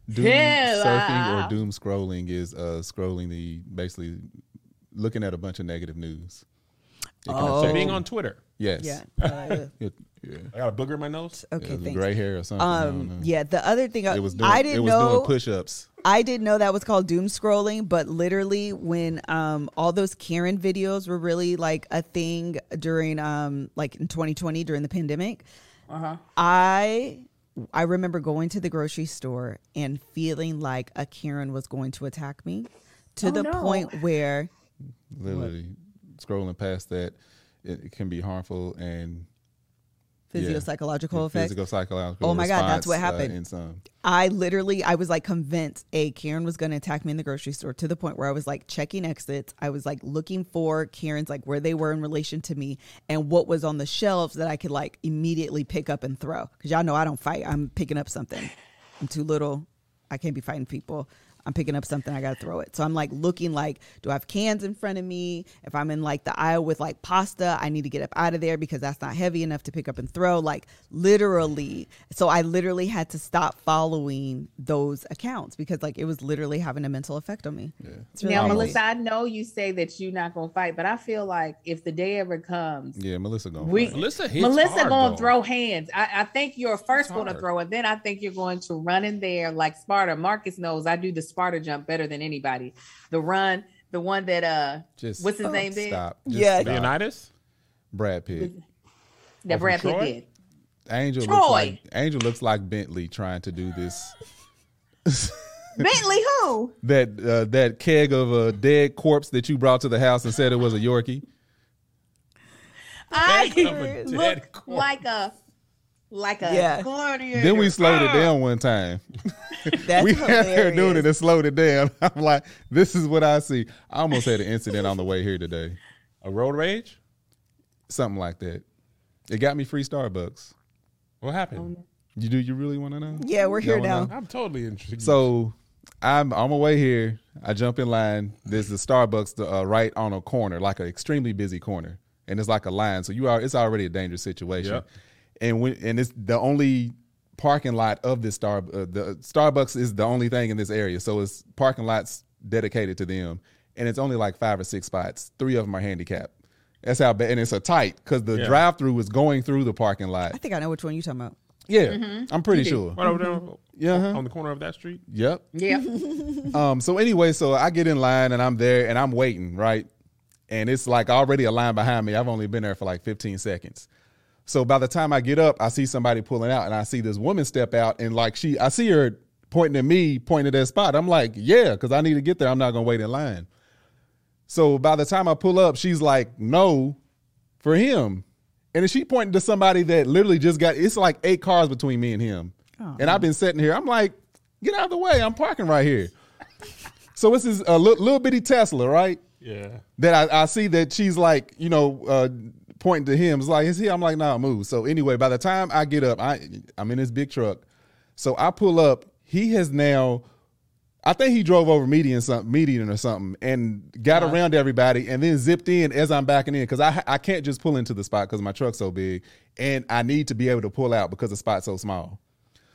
Doom surfing or doom scrolling is uh scrolling the basically looking at a bunch of negative news. It kinda Oh. affects Being you. on Twitter. Yeah. yes, Uh, It- yeah. I got a booger in my nose. okay, It was thanks. gray hair or something. I don't Um, know. yeah, the other thing It was doing, I didn't it was know doing push-ups. I didn't know that was called doom scrolling, but literally when um all those Karen videos were really like a thing during um like in 2020 during the pandemic, I I remember going to the grocery store and feeling like a Karen was going to attack me to Oh, the no. point where Literally scrolling past that, it, it can be harmful and physio Yeah. effects. physical psychological. Oh my God, that's what response, uh, happened. some. I literally, I was like convinced a Karen was going to attack me in the grocery store to the point where I was like checking exits. I was like looking for Karens, like where they were in relation to me and what was on the shelves that I could like immediately pick up and throw. Cause y'all know I don't fight. I'm picking up something. I'm too little. I can't be fighting people. I'm picking up something, I gotta throw it. So I'm like looking like, do I have cans in front of me? If I'm in like the aisle with like pasta, I need to get up out of there because that's not heavy enough to pick up and throw. Like literally. So I literally had to stop following those accounts because like it was literally having a mental effect on me. It's really now, ugly. Melissa, I know you say that you're not gonna fight, but I feel like if the day ever comes, Yeah, Melissa going. We- to Melissa hits Melissa hard, gonna though. throw hands. I, I think you're first gonna throw, and then I think you're going to run in there like Sparta. Marcus knows I do the Sparta jump better than anybody. The run, the one that uh, Just what's his name? Did Stop. Just Yeah. stop. Leonidas. Brad Pitt. that Oh, Brad Pitt did. Angel Troy. looks like Angel looks like Bentley trying to do this. Bentley, who? That uh, that keg of a dead corpse that you brought to the house and said it was a Yorkie. I Keg a look corpse. like a like a Yeah. Then we slowed it Ah! down one time. That's we had her doing it and slowed it down. I'm like, this is what I see. I almost had an incident on the way here today. A road rage. Something like that. It got me free Starbucks. What happened? You do you really want to know? Yeah, we're here now. know? I'm totally interested. So I'm on my way here. I jump in line. There's the Starbucks uh, right on a corner, like an extremely busy corner, and it's like a line. So you are it's already a dangerous situation. Yep. And when and it's the only parking lot of this star. Uh, the Starbucks is the only thing in this area, so it's parking lots dedicated to them, and it's only like five or six spots. Three of them are handicapped. That's how bad, and it's a tight because the Yeah. drive-through is going through the parking lot. I think I know which one you're talking about. Yeah, I'm pretty sure. right over there, Yeah, uh-huh. on the corner of that street. Yep. Yeah. Um, so anyway, so I get in line and I'm there and I'm waiting, right? And it's like already a line behind me. I've only been there for like 15 seconds. So by the time I get up, I see somebody pulling out and I see this woman step out and like she I see her pointing at me, pointing at that spot. I'm like, yeah, because I need to get there. I'm not gonna wait in line. So by the time I pull up, she's like, no, for him. And then she pointing to somebody that literally just got it's like eight cars between me and him. And I've been sitting here. I'm like, get out of the way. I'm parking right here. So this is a little, little bitty Tesla, right? Yeah. That I, I see that she's like, you know, uh, pointing to him. It's like, is he? I'm like, nah, move. So anyway, by the time I get up, I I'm in this big truck. So I pull up. He has now, I think he drove over median something, median or something, and got around everybody, and then zipped in as I'm backing in because I I can't just pull into the spot because my truck's so big, and I need to be able to pull out because the spot's so small.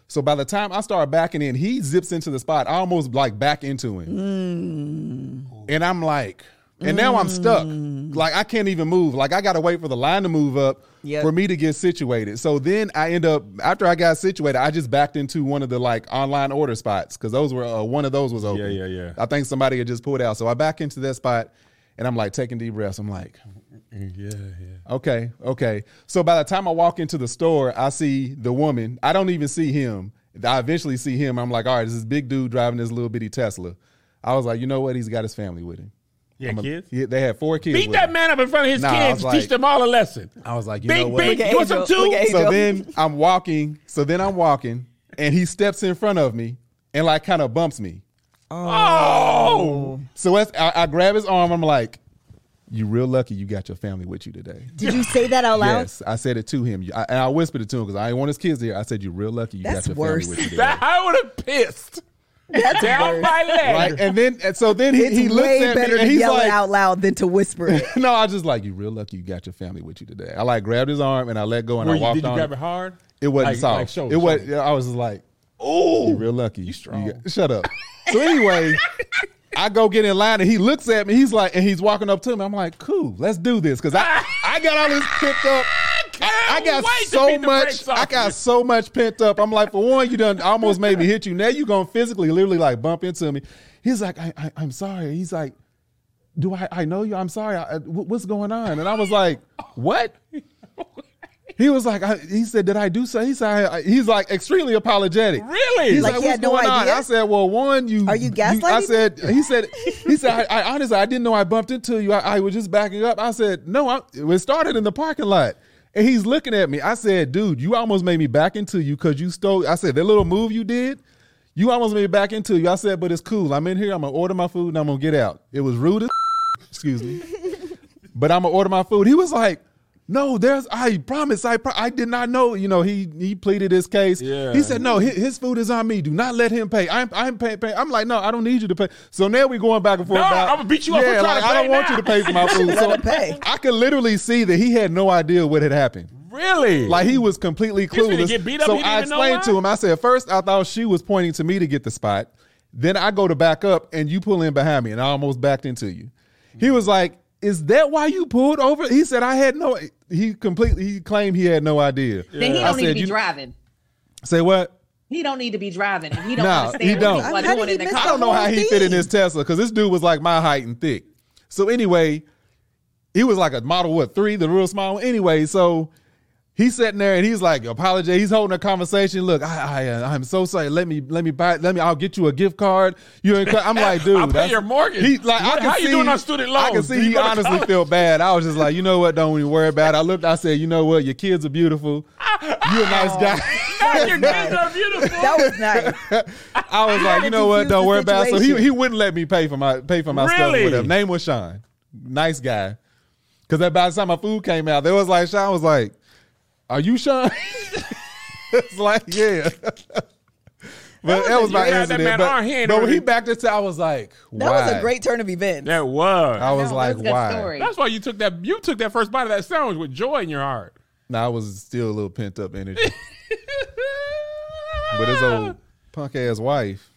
So by the time I start backing in, he zips into the spot. I almost like back into him. Hmm. And I'm like, And now I'm stuck. Mm. Like I can't even move. Like I got to wait for the line to move up Yep. for me to get situated. So then I end up after I got situated, I just backed into one of the like online order spots because those were uh, one of those was open. Yeah, yeah, yeah. I think somebody had just pulled out. So I back into that spot, and I'm like taking deep breaths. I'm like, Yeah, yeah. Okay, okay. So by the time I walk into the store, I see the woman. I don't even see him. I eventually see him. I'm like, all right, this is big dude driving this little bitty Tesla. I was like, you know what? He's got his family with him. Yeah, I'm a- kids. he- they had four kids. Beat with that him. man up in front of his Nah, kids. was teach them all a lesson. I was like, you know what? big. Look at You want some Angel. too? So then I'm walking. So then I'm walking, and he steps in front of me and like kind of bumps me. Oh, So as I, I grab his arm, I'm like, "You real lucky you got your family with you today." Did you say that out loud? Yes, I said it to him, I, and I whispered it to him because I didn't want his kids there. I said, "You real lucky you That's got your worse. family with you that today." I would have pissed down worse. my leg. right, and then and so then he, It's he looks way at better me to and he's yell like, it out loud than to whisper it. "No, I just like you real lucky you got your family with you today." I like grabbed his arm and I let go and Were I you- walked did you grab it hard? It wasn't Like- soft. like show- it show was. me. I was just like, Oh, "You real lucky." You strong. got- shut up. So anyway, I go get in line and he looks at me. He's like, and he's walking up to me. I'm like, "Cool, let's do this," because I I got all this picked up. I, I got so much. I got you. so much pent up. I'm like, for one, you done almost made me hit you. Now you gonna physically, literally, like bump into me. He's like, I, I, I'm sorry. He's like, Do I? I know you. I'm sorry. I, what's going on? And I was like, What? He was like, I, he said, did I do so? He said, I, I- he's like extremely apologetic. Really? He's Like like, he what's had no going on? I said, well, one, you Are you I said, he said, he said, I, I honestly, I didn't know I bumped into you. I, I was just backing up. I said, no, I, it started in the parking lot. And he's looking at me. I said, dude, you almost made me back into you because you stole. I said, that little move you did, you almost made me back into you. I said, but it's cool. I'm in here. I'm going to order my food and I'm going to get out. It was rude as excuse me. but I'm gonna order my food. He was like, "No, there's. I promise. I pro- I did not know. You know, he he pleaded his case. Yeah. He said, "No, his, his food is on me. Do not let him pay. I'm I'm paying. Pay. I'm like, no, I don't need you to pay. So now we're going back and forth. No, about, I'ma beat you up for Yeah, like, I don't pay want you to pay for my food. so pay. I could literally see that he had no idea what had happened. Really? Like he was completely He was finna clueless. up, so I explained to him. I said, first I thought she was pointing to me to get the spot. Then I go to back up and you pull in behind me and I almost backed into you. He was like, "Is that why you pulled over?" He said, "I had no." He completely he claimed he had no idea. Then he don't need said, to be driving. Say what? He don't need to be driving. He don't Nah, understand he don't. people How are doing he in the car. I don't know how he whole fit in thing. his Tesla because this dude was like my height and thick. So anyway, he was like a model what three, the real small one. Anyway, so he's sitting there and he's like apologize. He's holding a conversation. Look, I, I uh, I'm so sorry. Let me let me buy. Let me. I'll get you a gift card. You. ain't- I'm like, dude, I'll pay that's- your mortgage. He like I can how you see, doing on student loans? I can see you he honestly college? felt bad. I was just like, you know what? Don't even worry about it. I looked. I said, you know what? Your kids are beautiful. You're a nice guy. Now your kids are beautiful. That was nice. I was like, you know what? Don't the worry about it. So he he wouldn't let me pay for my pay for my stuff. Really? With him. Name was Sean. Nice guy. Because by the time my food came out, they was like Sean was like, "Are you Sean?" it's like, yeah. But that was my You had that man But, hand but when he already. backed into, I was like, That was a great turn of events. That was. I was No, like, that's a good why? story. That's why you took that. You took that first bite of that sandwich with joy in your heart. No, I was still a little pent up energy. but his old punk ass wife,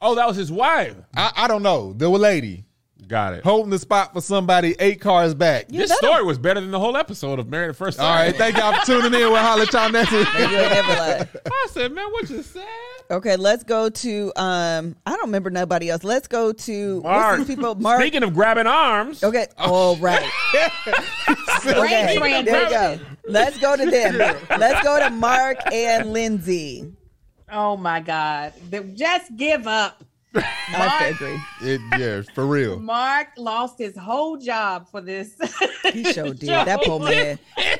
Oh, that was his wife. I, I don't know, the lady Got it. holding the spot for somebody eight cars back. This that'll- story was better than the whole episode of Married at First Sight. All right, thank y'all for tuning in with Holla Tom next week. You ain't never lied. I said, man, what you said? Okay, let's go to um I don't remember nobody else. Let's go to Mark. what's these people? Mark. Speaking of grabbing arms, Okay. All right. Okay. There we go. Let's go to them. Let's go to Mark and Lindsay. Oh my God. Just give up. I agree. It, yeah, for real. Mark lost his whole job for this. He sure did. That poor man.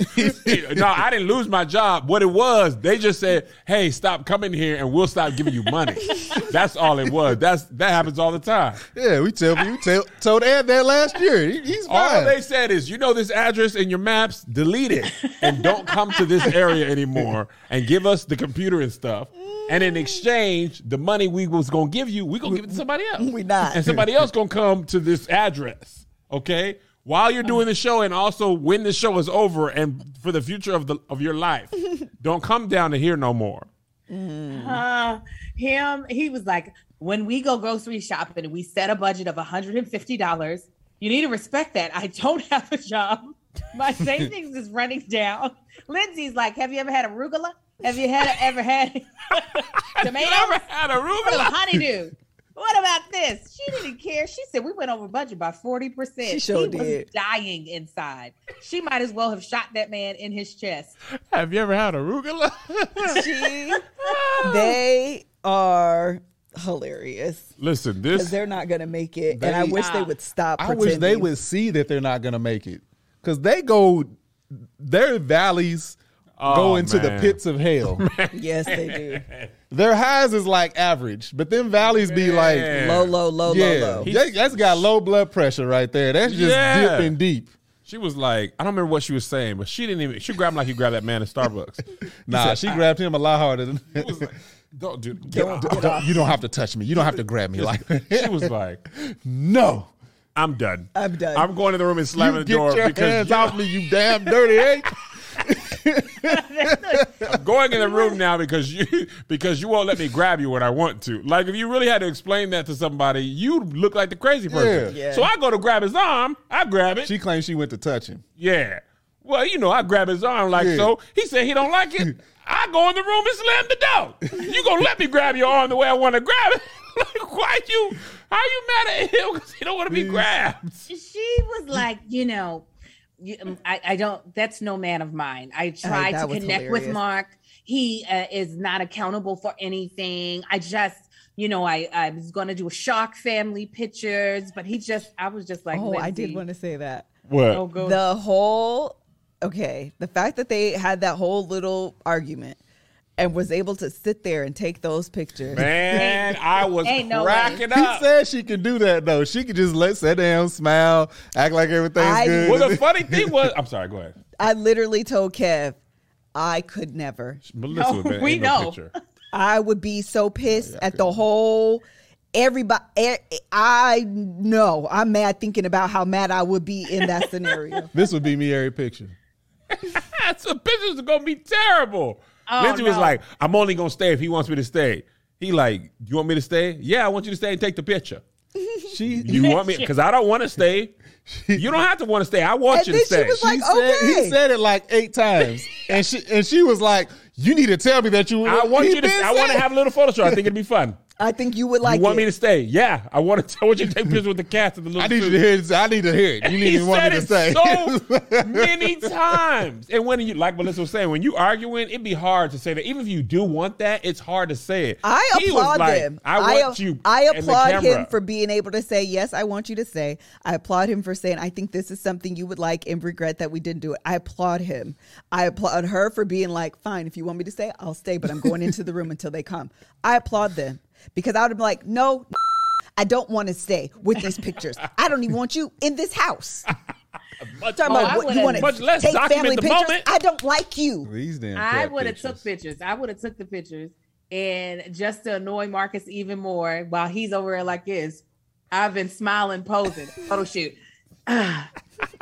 no, I didn't lose my job. What it was, they just said, "Hey, stop coming here, and we'll stop giving you money." That's all it was. That's that happens all the time. Yeah, we tell you tell, told Ed that last year. He- he's All they said is, you know, this address in your maps, delete it, and don't come to this area anymore, and give us the computer and stuff. And in exchange, the money we was gonna give you, we gonna give it to somebody else. We not. and somebody else gonna come to this address. Okay, while you're doing the show, and also when the show is over, and for the future of the of your life, don't come down to here no more. Uh, him, he was like, when we go grocery shopping and we set a budget of $150, you need to respect that. I don't have a job. My savings is running down. Lindsay's like, have you ever had arugula? Have you had ever had tomatoes? Never had a What arugula. honeydew? What about this? She didn't care. She said we went over budget by 40%. She sure he did. was dying inside. She might as well have shot that man in his chest. Have you ever had arugula? She, they are hilarious Listen, this they're not gonna make it, and I They- wish they would stop. I Pretending. wish they would see that they're not going to make it because they go, their valleys Oh, go into the pits of hell. Yes, they do. their highs is like average, but them valleys be like, Man. Low, low, low, yeah, low, low. that- that's got low blood pressure right there. That's just Yeah. dipping deep. she was like, I don't remember what she was saying, but she didn't even. She grabbed him like you grabbed that man at Starbucks. Nah, she grabbed him a lot harder than. It like, don't do. Don't- don't- you don't have to touch me. You don't have to grab me like She was like, no. I'm done. I'm done. I'm going to the room and slamming You the door get your because hands you off me, you damn dirty ape. I'm going in the room now because you because you won't let me grab you when I want to. Like if you really had to explain that to somebody, you look like the crazy person. Yeah. Yeah. So I go to grab his arm, I grab it. She claims she went to touch him. yeah. Well, you know, I grab his arm like Yeah. so. He said he don't like it. I go in the room and slam the door. You gonna let me grab your arm the way I want to grab it? like why you? How you mad at him because he don't want to be grabbed? She was like, you know, you, um, I, I don't, that's no man of mine. I tried that to was connect with. Mark. He uh, is not accountable for anything. I just, you know, I, I was going to do a shock family pictures, but he just, I was just like, oh, I did want to say that. What? Oh. The whole okay, the fact that they had that whole little argument and was able to sit there and take those pictures. Man, I was Ain't no way. cracking He said she could do that though. She could just let sit down, smile, act like everything's I- good. well, the funny thing was, I'm sorry. Go ahead. I literally told Kev, I could never. Melissa No, would have we in no know. picture. I would be so pissed at the whole everybody i know I'm mad thinking about how mad I would be in that scenario. this would be me every picture. So pictures are gonna be terrible. Oh, Lindsay was like, "I'm only gonna stay if he wants me to stay." He like, "You want me to stay? Yeah, I want you to stay and take the picture. She You want me? Because I don't want to stay. You don't have to want to stay. I want And you then to stay." she was like, He said, okay. he said it like eight times, and she and she was like, "You need to tell me that you." I want you to. I want to have a little photo show. I think it'd be fun. I think you would like you want it. me to stay? Yeah, I want to. I want you to take pictures with the cats and the little. I need you to hear. This. I need to hear it. You need he to want said me to it say. so many times. And when you, like Melissa was saying, when you arguing, it'd be hard to say that. Even if you do want that, it's hard to say it. I He was applaud like, him. I want you. I applaud him for being able to say, Yes, I want you to say. I applaud him for saying, I think this is something you would like and regret that we didn't do it. I applaud him. I applaud her for being like, Fine, if you want me to stay, I'll stay, but I'm going into the room until they come. I applaud them because I would have been like, No, I don't want to stay with these pictures. I don't even want you in this house. Much, Talking Oh, about I what you would've- want to much less take family the pictures. moment. I don't like you. These damn. I would have took pictures. I would have took the pictures, and just to annoy Marcus even more, while he's over there like this, I've been smiling, posing, photo shoot,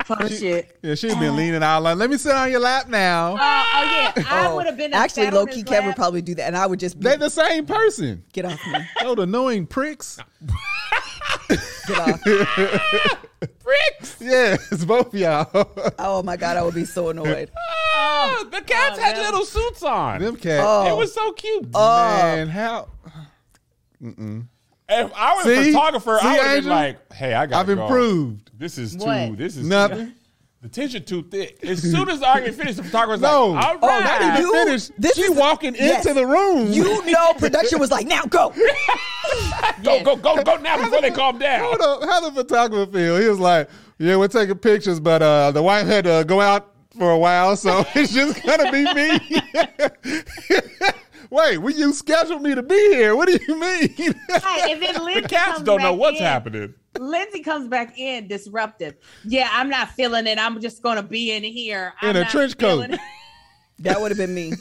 photo shoot. Yeah, she'd been leaning out like, "Let me sit on your lap now." Oh, oh yeah, I Oh, would have been actually sat low key. his Kev would lap. probably do that, and I would just They're the same person. get off me. Those annoying pricks. Get off. bricks. Yeah, it's both of y'all. Oh my god, I would be so annoyed. Ah, the cats Oh, had them- little suits on. Them cats. Oh. It was so cute. Man, how if I was a photographer, See, I would have been Angel? like, "Hey, I got I've improved. This is too. This is Nothing. The tension too thick. As soon as the argument finished, the photographer's No. like, "All Oh, not even You- finished. this she is- walking yes. into the room. You know, production was like, now go. go, go, go, go now before they calm down." Hold up, how the photographer feel? He was like, "Yeah, we're taking pictures, but uh, the wife had to go out for a while, so it's just gonna be me." Wait, will you schedule me to be here? What do you mean? Right, and then Lindsay The cats comes don't know what's in. happening. Lindsay comes back in disruptive. Yeah, I'm not feeling it. I'm just gonna be in here I'm In a trench coat. it. That would have been me.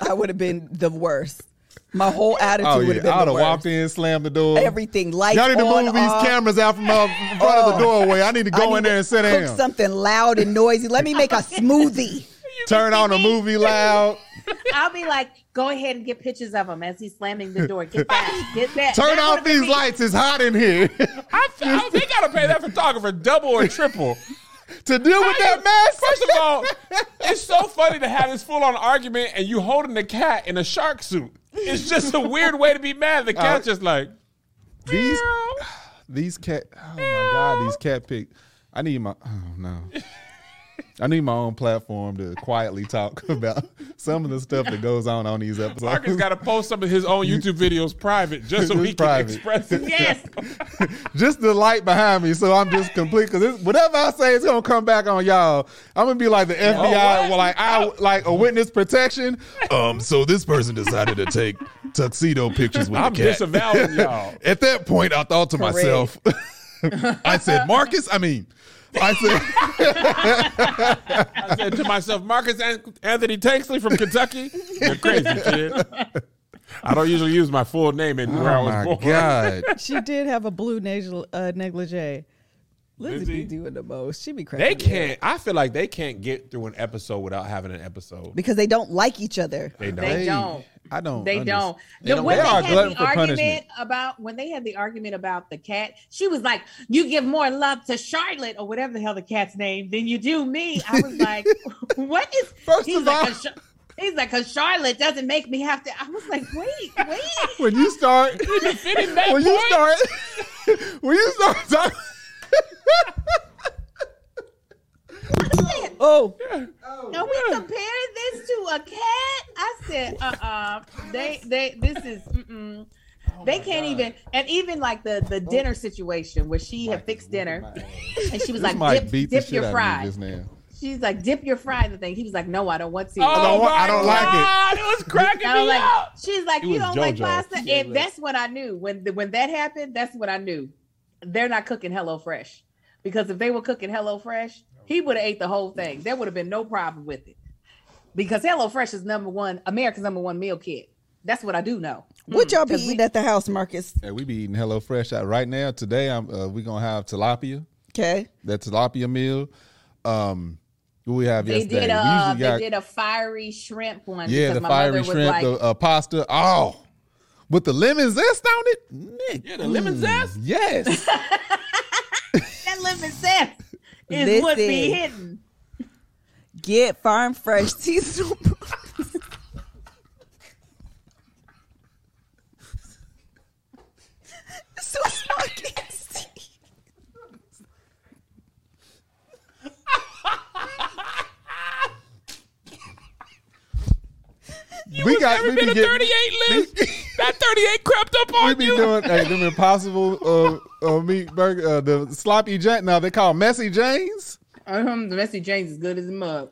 I would have been the worst. My whole attitude oh would have been I'd have walked in, slammed the door. Everything lights Y'all need to on, move these off. cameras out from, uh, from front of the Oh. doorway. I need to go need in there to and sit cook down. something loud and noisy. Let me make a smoothie. Turn on a movie loud. I'll be like, go ahead and get pictures of him as he's slamming the door. Get that. Get that. Turn That off would've been these lights. It's hot in here. I, I, they gotta pay that photographer double or triple. to deal with that mess. First of all, it's so funny to have this full on argument and you holding the cat in a shark suit. It's just a weird way to be mad. The uh, cat's just like these these cat. Oh my god, these cat pic. I need my. Oh no. I need my own platform to quietly talk about some of the stuff that goes on on these episodes. Marcus got to post some of his own YouTube videos private just so Just he can express it. Yes. just the light behind me, so I'm just complete. Because whatever I say, it's gonna come back on y'all. I'm gonna be like the FBI, what? well, like I like a witness protection. Um, so this person decided to take tuxedo pictures with me. I'm the cat. disavowing y'all. At that point, I thought to myself, I said, Marcus. I mean, I said, I said to myself, Marcus Anthony Tanksley from Kentucky, you're crazy, kid. I don't usually use my full name in where I oh was my born. god. She did have a blue negli- uh, negligee. Lizzie, Lizzie? be doing the most. She be crazy. They can't. I feel like they can't get through an episode without having an episode. because they don't like each other. They don't. They don't. I don't. They understand. don't. They The- don't- when they they, are had glutton the for argument punishment. about when they had the argument about the cat, she was like, "You give more love to Charlotte or whatever the hell the cat's name than you do me." I was like, "What is?" First he's of like, all- "'Cause he's like, "Cause Charlotte doesn't make me have to." I was like, "Wait, wait." When you start, when you start, when you start talking. Oh, No, we compared this to a cat. I said, uh, uh they, they, this is, mm-mm. they can't even, and even like the the dinner situation where she had fixed dinner, and she was This like, dip, beat the dip your out of me fries. She's like, dip your fry in the thing. He was like, no, I don't want to. Oh, don't want- I don't like it. God, it. was cracking I was me like, up. she's like, It you don't like JoJo. pasta, and that's what I knew when when that happened. That's what I knew. They're not cooking HelloFresh because if they were cooking HelloFresh, he would have ate the whole thing. There would have been no problem with it because HelloFresh is number one, America's number one meal kit. That's what I do know. what y'all be 'Cause we- eating at the house, Marcus? Hey, we be eating HelloFresh out right now. Today, I'm uh, we gonna have tilapia. Okay. That tilapia meal. Um, what we have They yesterday. did we a uh, usually got they did a fiery shrimp one. yeah because the my fiery shrimp, like, the uh, pasta. Oh, with the lemon zest on it. Nick, Yeah, the lemon mm, zest? Yes. that lemon zest is what be hidden. Get farm fresh seasonal. It's so small, I can't see. we got Every we bit be of getting 38 lives. that 38 crept up on we on be you. doing hey, them impossible uh, uh meat burger uh, the sloppy Jane. Now they call 'em messy Janes. Um, the Messy James is good as a mug.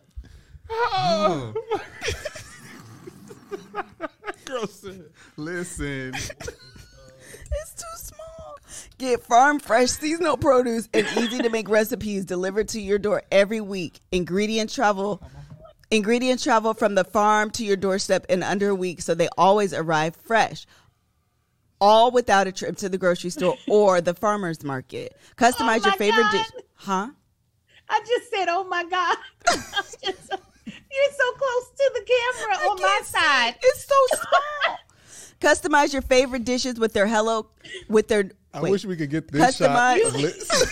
Girl said. Listen, It's too small. Get farm fresh seasonal produce and easy to make recipes delivered to your door every week. Ingredient travel ingredients travel from the farm to your doorstep in under a week so they always arrive fresh. All without a trip to the grocery store or the farmers market. Customize Oh your favorite God. dish. Huh? I just said, "Oh my God!" Just- you're so close to the camera on my side. It's so small. Customize your favorite dishes with their hello with their I wait. wish we could get this shot. Customize- Of li-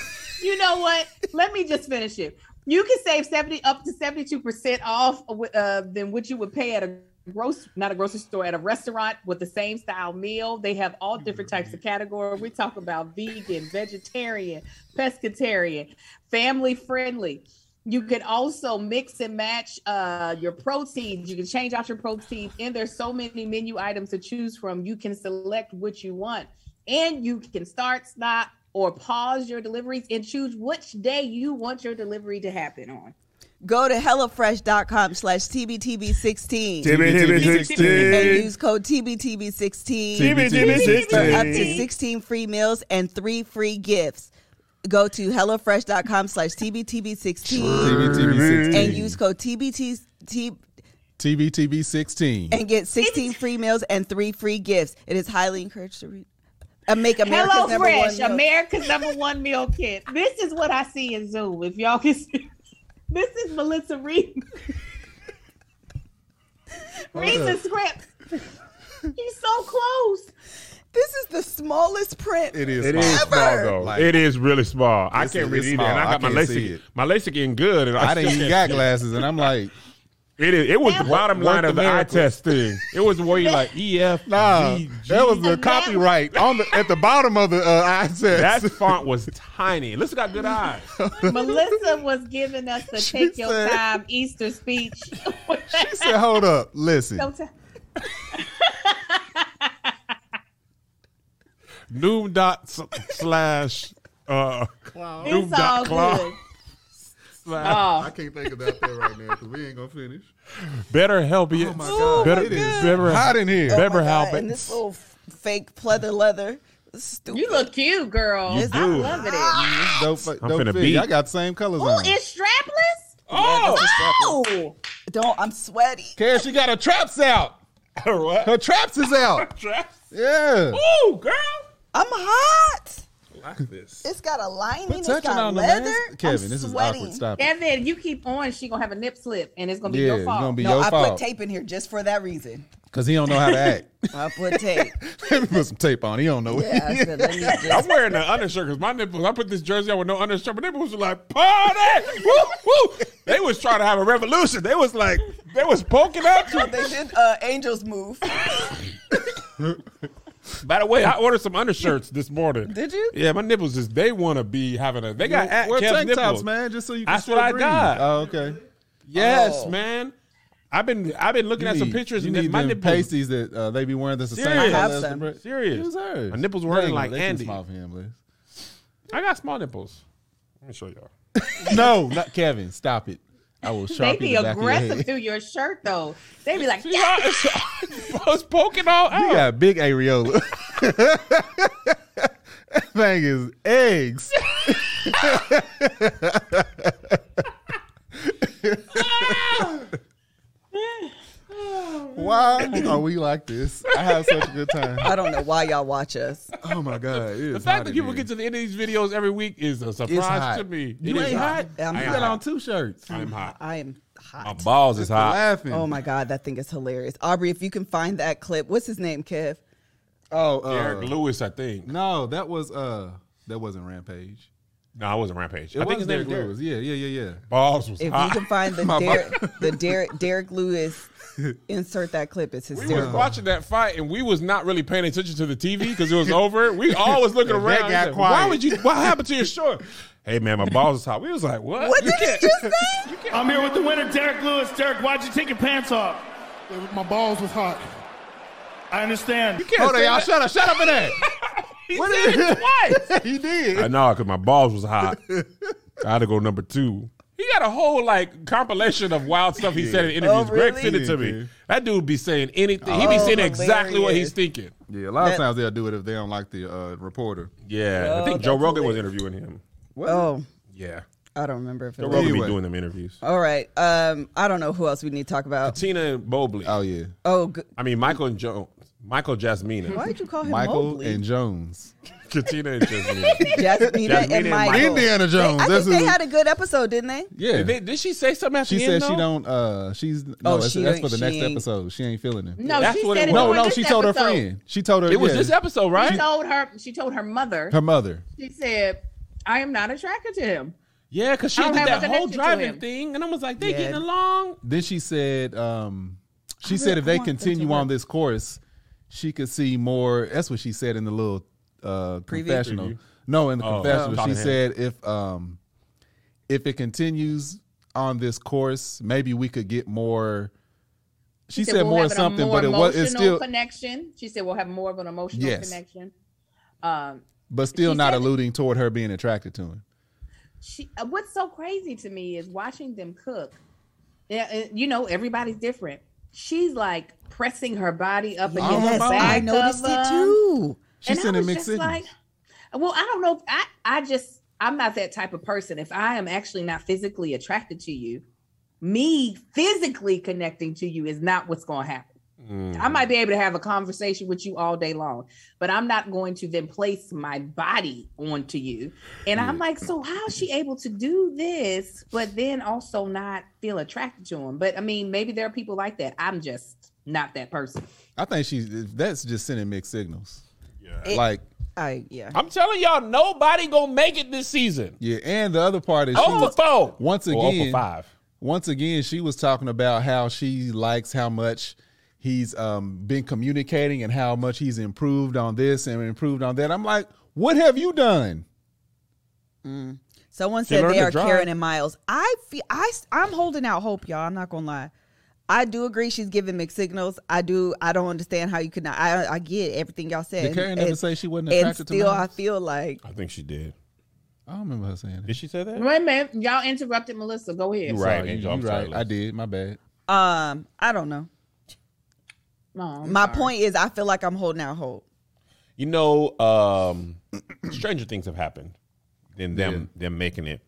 You know what? Let me just finish it. You can save seventy up to seventy two percent off uh, than what you would pay at a gross, not a grocery store, at a restaurant with the same style meal. They have all different types of categories. We talk about vegan, vegetarian, pescatarian, family friendly. You can also mix and match uh, your proteins. You can change out your proteins, and there's so many menu items to choose from. You can select what you want, and you can start, stop, or pause your deliveries and choose which day you want your delivery to happen on. Go to HelloFresh.com slash TBTB16 TBTB16. and use code TBTB16 TBTB16. for up to 16 free meals and three free gifts. Go to HelloFresh.com slash TBTB16 TBTB16. and use code TBT T- TBTB16. and get 16 free meals and three free gifts. It is highly encouraged to read. Uh, make America's Hello number Fresh, meal. America's number one meal kit. This is what I see in Zoom. If y'all can see, this is Melissa Reed. Read the script. He's so close. This is the smallest print. It is. It is small. Ever. though. Like- it is really small. I can't read it's it either. And. I got I my can't LASIK. My LASIK getting good, and I, I didn't still even got glasses, and I'm like, It is. It was the bottom line of the the eye test thing. It was where you like E F nah, G, G. that was the copyright on the at the bottom of the uh, eye test. That font was tiny. Listen, got good eyes. Melissa was giving us the She take your time Easter speech. she said, "Hold up, listen." Noom dot slash uh Noom It's dot all claw good. slash Oh, can't think of that there right now because we ain't gonna finish. better help you. Oh my God, better, it is better, hot in here. Oh better God, help And this little fake pleather leather. Stupid. you look cute, girl. You I do. love it. Ah. Dope, I'm dope finna fit. beat. I got the same colors Oh, on. it's strapless. Oh, Oh, Don't. I'm sweaty. Care, she got her traps out. Her what? Her traps is out. Traps? Yeah. Ooh, girl. I'm hot. Like this. It's got a lining. Quit It's touching got on the leather. man. Kevin, I'm this is sweating. awkward. Stop it. Evan, you keep on. She gonna have a nip slip, and it's gonna be Yeah, your it's fault. gonna be No, your I fault. put tape in here just for that reason. Cause he don't know how to act. I put tape. Let me put some tape on. He don't know. Yeah, I said, let me I'm wearing an undershirt because my nipples. I put this jersey on with no undershirt. My nipples were like party, woo woo. They was trying to have a revolution. They was like they was poking out. Oh, they did uh, Angels move. By the way, I ordered some undershirts this morning. Did you? Yeah, my nipples is. They want to be having a. They got at Wear Kev's tank nipples. tops, man, just so you can see. That's what I breathe. got. Oh, okay. Yes, Oh. man. I've been I've been looking You at some need- pictures You and need my them nipples. pasties that uh, they be wearing. That's the same Serious. color I have as the some. Serious. Use hers. My nipples were They hurting like gonna- they Andy. small for him, I got small nipples. Let me show y'all. no, not Kevin. Stop it. I will They sharpie be the back of your aggressive head. through your shirt, though. They be like, See how it's, I was poking all out. You got big areola. that thing is eggs. Ah! Why are we like this? I have such a good time. I don't know why y'all watch us. Oh my god! The fact that people here. get to the end of these videos every week is a It's surprise hot. to me. You It is ain't hot. I'm I You am got hot. on two shirts. I'm hot. I am hot. My balls is hot. Laughing. Oh my god, that thing is hilarious. Aubrey, if you can find that clip, what's his name, Kev? Oh, uh, Eric Lewis, I think. no, that was uh, that wasn't Rampage. No, I wasn't Rampage. It I think his name Derrick is Derrick. Lewis. Yeah, yeah, yeah, yeah. Balls was hot. If hot. you can find the Derrick, the Derrick Derrick Lewis, insert that clip. It's we was hysterical. watching that fight and we was not really paying attention to the TV because it was over. We all was looking That around. said, quiet. Why would you? What happened to your short? Hey man, my balls is hot. We was like, what? What You did he can't- just say? I'm here with the winner, Derrick Lewis. Derrick, why'd you take your pants off? My balls was hot. I understand. You can't Hold on, say y'all. Shut up. Shut up in there. He What said is- it twice. he did. I know, because my balls was hot. I had to go number two. He got a whole like compilation of wild stuff he said in interviews. Oh, Greg really? sent it to me. dude. That dude be saying anything. he be Oh, saying exactly what he's thinking. Yeah, a lot of times they'll do it if they don't like the uh, reporter. Yeah, I Oh, think Joe that's Rogan was interviewing him. Oh, Yeah, I don't remember if it Joe was. Rogan Anyway. be doing them interviews. All right. Um, I don't know who else we need to talk about. Tina and Mobley. Oh yeah, Oh, g- I mean Michael and Joe. Michael Jasmina. why did you call him Michael Mobley? and Jones. Katina and Jasmina. Jasmina, Jasmina and and Michael. Michael. Indiana Jones. They, I think they who- had a good episode, didn't they? Yeah, Did, they- did she say something at she the said end? she though? don't. Uh, she's no. Oh, that's, she that's for the next ain't- episode. She ain't feeling it. no, That's she what said it it was. no, before no. this She told her friend. She told her. It was yeah, this episode, right? She told her. She told her mother. Her mother. She said, "I am not attracted to him." Yeah, because she don't did have that a whole driving thing, and I was like, they Yeah. getting along. Then she said. Um, she I said really- if they want them to continue on this course, she could see more. That's what she said in the little uh, confessional. Preview. No, in the Oh, confessional, talking she to said if um, if it continues on this course, maybe we could get more. She, said, we'll more have something, more but it was it's emotional still, connection. She said we'll have more of an emotional Yes. connection. Um, but still not said- alluding toward her being attracted to him. she, uh, what's so crazy to me is watching them cook. Yeah, uh, you know, everybody's different. She's like pressing her body up against Yes, the I noticed it too. She and I sent in mixed signals. like, well, I don't know. I, I just, I'm not that type of person. If I am actually not physically attracted to you, me physically connecting to you is not what's going to happen. I might be able to have a conversation with you all day long, but I'm not going to then place my body onto you. And I'm like, so how is she able to do this, but then also not feel attracted to him? But I mean, maybe there are people like that. I'm just not that person. I think she's that's just sending mixed signals. Yeah. Like I yeah. I'm telling y'all, nobody gonna make it this season. yeah, and the other part is she Oh for was, four. once Or oh for again five. once again she was talking about how she likes how much he's um, been communicating and how much he's improved on this and improved on that. I'm like, what have you done? Someone said they are drive. Karen and Miles. I feel I I'm holding out hope, y'all. I'm not gonna lie. I do agree she's giving mixed signals. I do. I don't understand how you could not. I I get everything y'all said. Did Karen And- ever say she wasn't And attracted to still, I feel like I think she did. I don't remember her saying that. Did she say that? Wait a minute, y'all interrupted Melissa. Go ahead. You're right, Sorry, Angel. you I'm right. Liz. I did. My bad. um I don't know. No, I'm My sorry. point is, I feel like I'm holding out hope. You know, um, stranger things have happened than them them making it.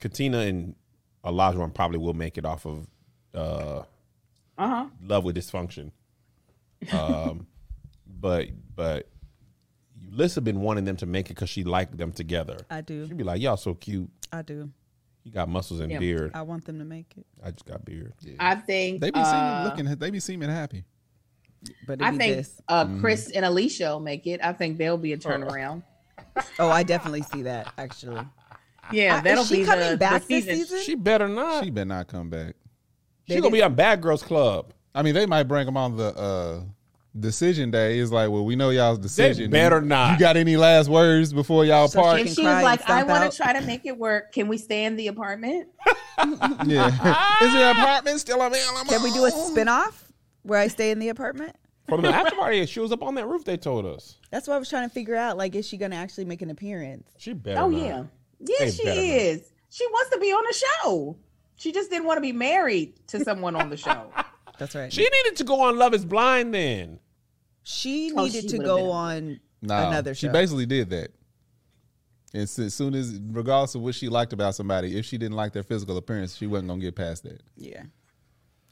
Katina and Olajuwon probably will make it off of uh, Uh-huh. love with dysfunction. Um, but but Lissa been wanting them to make it because she liked them together. I do. She'd be like, "Y'all so cute. I do. You got muscles and Yeah. beard. I want them to make it, I just got beard." I think They be uh, seeming looking. They be seeming happy. But I think this. uh, Mm-hmm. Chris and Alicia will make it. I think they'll be a turnaround. Oh, I definitely see that actually. Yeah, Uh, that'll is she be coming the, back the this season. season? She better not. She She, better not come back. She's gonna be on Bad Girls Club. I mean, they might bring them on the uh, decision day. It's like, well, we know y'all's decision. better not. You got any last words before y'all So part? she If she was like, I want to try to make it work, can we stay in the apartment? yeah. Is the apartment still available? Can we do a spinoff where I stay in the apartment? From the after party, she was up on that roof. They told us That's what I was trying to figure out. Like, is she going to actually make an appearance? she better. Oh not. yeah, yeah, They she better not. is. She wants to be on the show. She just didn't want to be married to someone on the show. That's right. She needed to go on Love Is Blind then. She Oh, needed she to would've go been- on Nah, another show. she basically did that. And s- as soon as, regardless of what she liked about somebody, if she didn't like their physical appearance, she wasn't gonna get past that. yeah.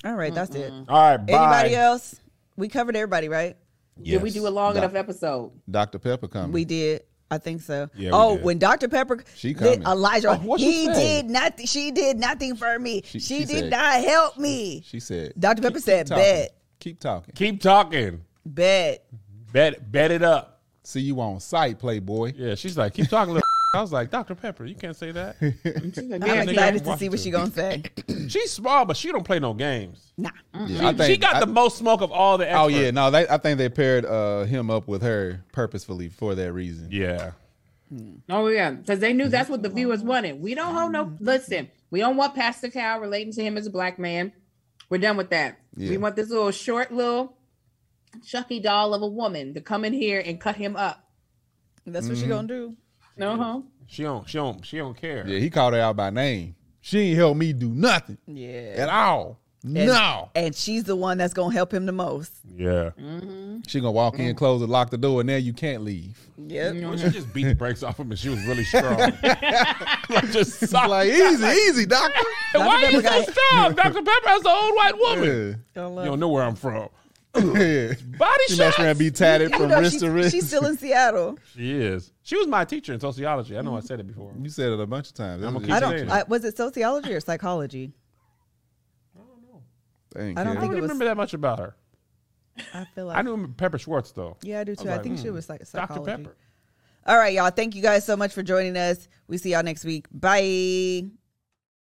All right, that's it. Mm-hmm. All right, bye. Anybody else? We covered everybody, right? Yes. Did we do a long Nah. enough episode? Dr. Pepper coming. We did. I think so. Yeah, we oh, did. when Dr. Pepper, She did- coming. Elijah, Oh, what'd she he say? did nothing. She did nothing for me. She, She- she did said- not help me. She said, Dr. Pepper "Keep- said, keep talking. bet, Keep talking. Keep talking. bet. Bet bet it up. See you on site, Playboy. Yeah, she's like, keep talking. Little I was like, Dr. Pepper, you can't say that. Like, I'm excited to see what too. she gonna say. She's small, but she don't play no games. Nah. Yeah, I she got I- the most smoke of all the Oh yeah, no, they, I think they paired uh, him up with her purposefully for that reason. Yeah. Oh yeah, because they knew that's what the viewers wanted. We don't hold no. Listen, we don't want Pastor Cal relating to him as a black man. We're done with that. Yeah. We want this little short little Chucky doll of a woman to come in here and cut him up. That's what Mm-hmm. she gonna do. Uh huh. She don't she don't she don't care. Yeah, he called her out by name. She ain't help me do nothing Yeah. at all. And- no. And she's the one that's gonna help him the most. Yeah. She gonna walk in, close it, lock the door, and now you can't leave. Yep. Well, she just beat the brakes off him and she was really strong. like just soft. Like easy, easy, doctor. Why are you Dr. so Pepper strong? Dr. Pepper has an old white woman. Yeah. You don't know where I'm from. Yeah. Body She shots. mess around be tatted You from know, wrist she- to wrist. she's still in Seattle. She is. She was my teacher in sociology. I know I said it before. you said it a bunch of times. I'm That gonna keep I saying don't. it. I, was it sociology or psychology? Dang, I don't I kid. think I don't it was- remember that much about her. I feel like. I knew Pepper Schwartz though. Yeah, I do too. I, like, think she hmm, was like Dr. psychology. Pepper. All right, y'all. Thank you guys so much for joining us. We see y'all next week. Bye.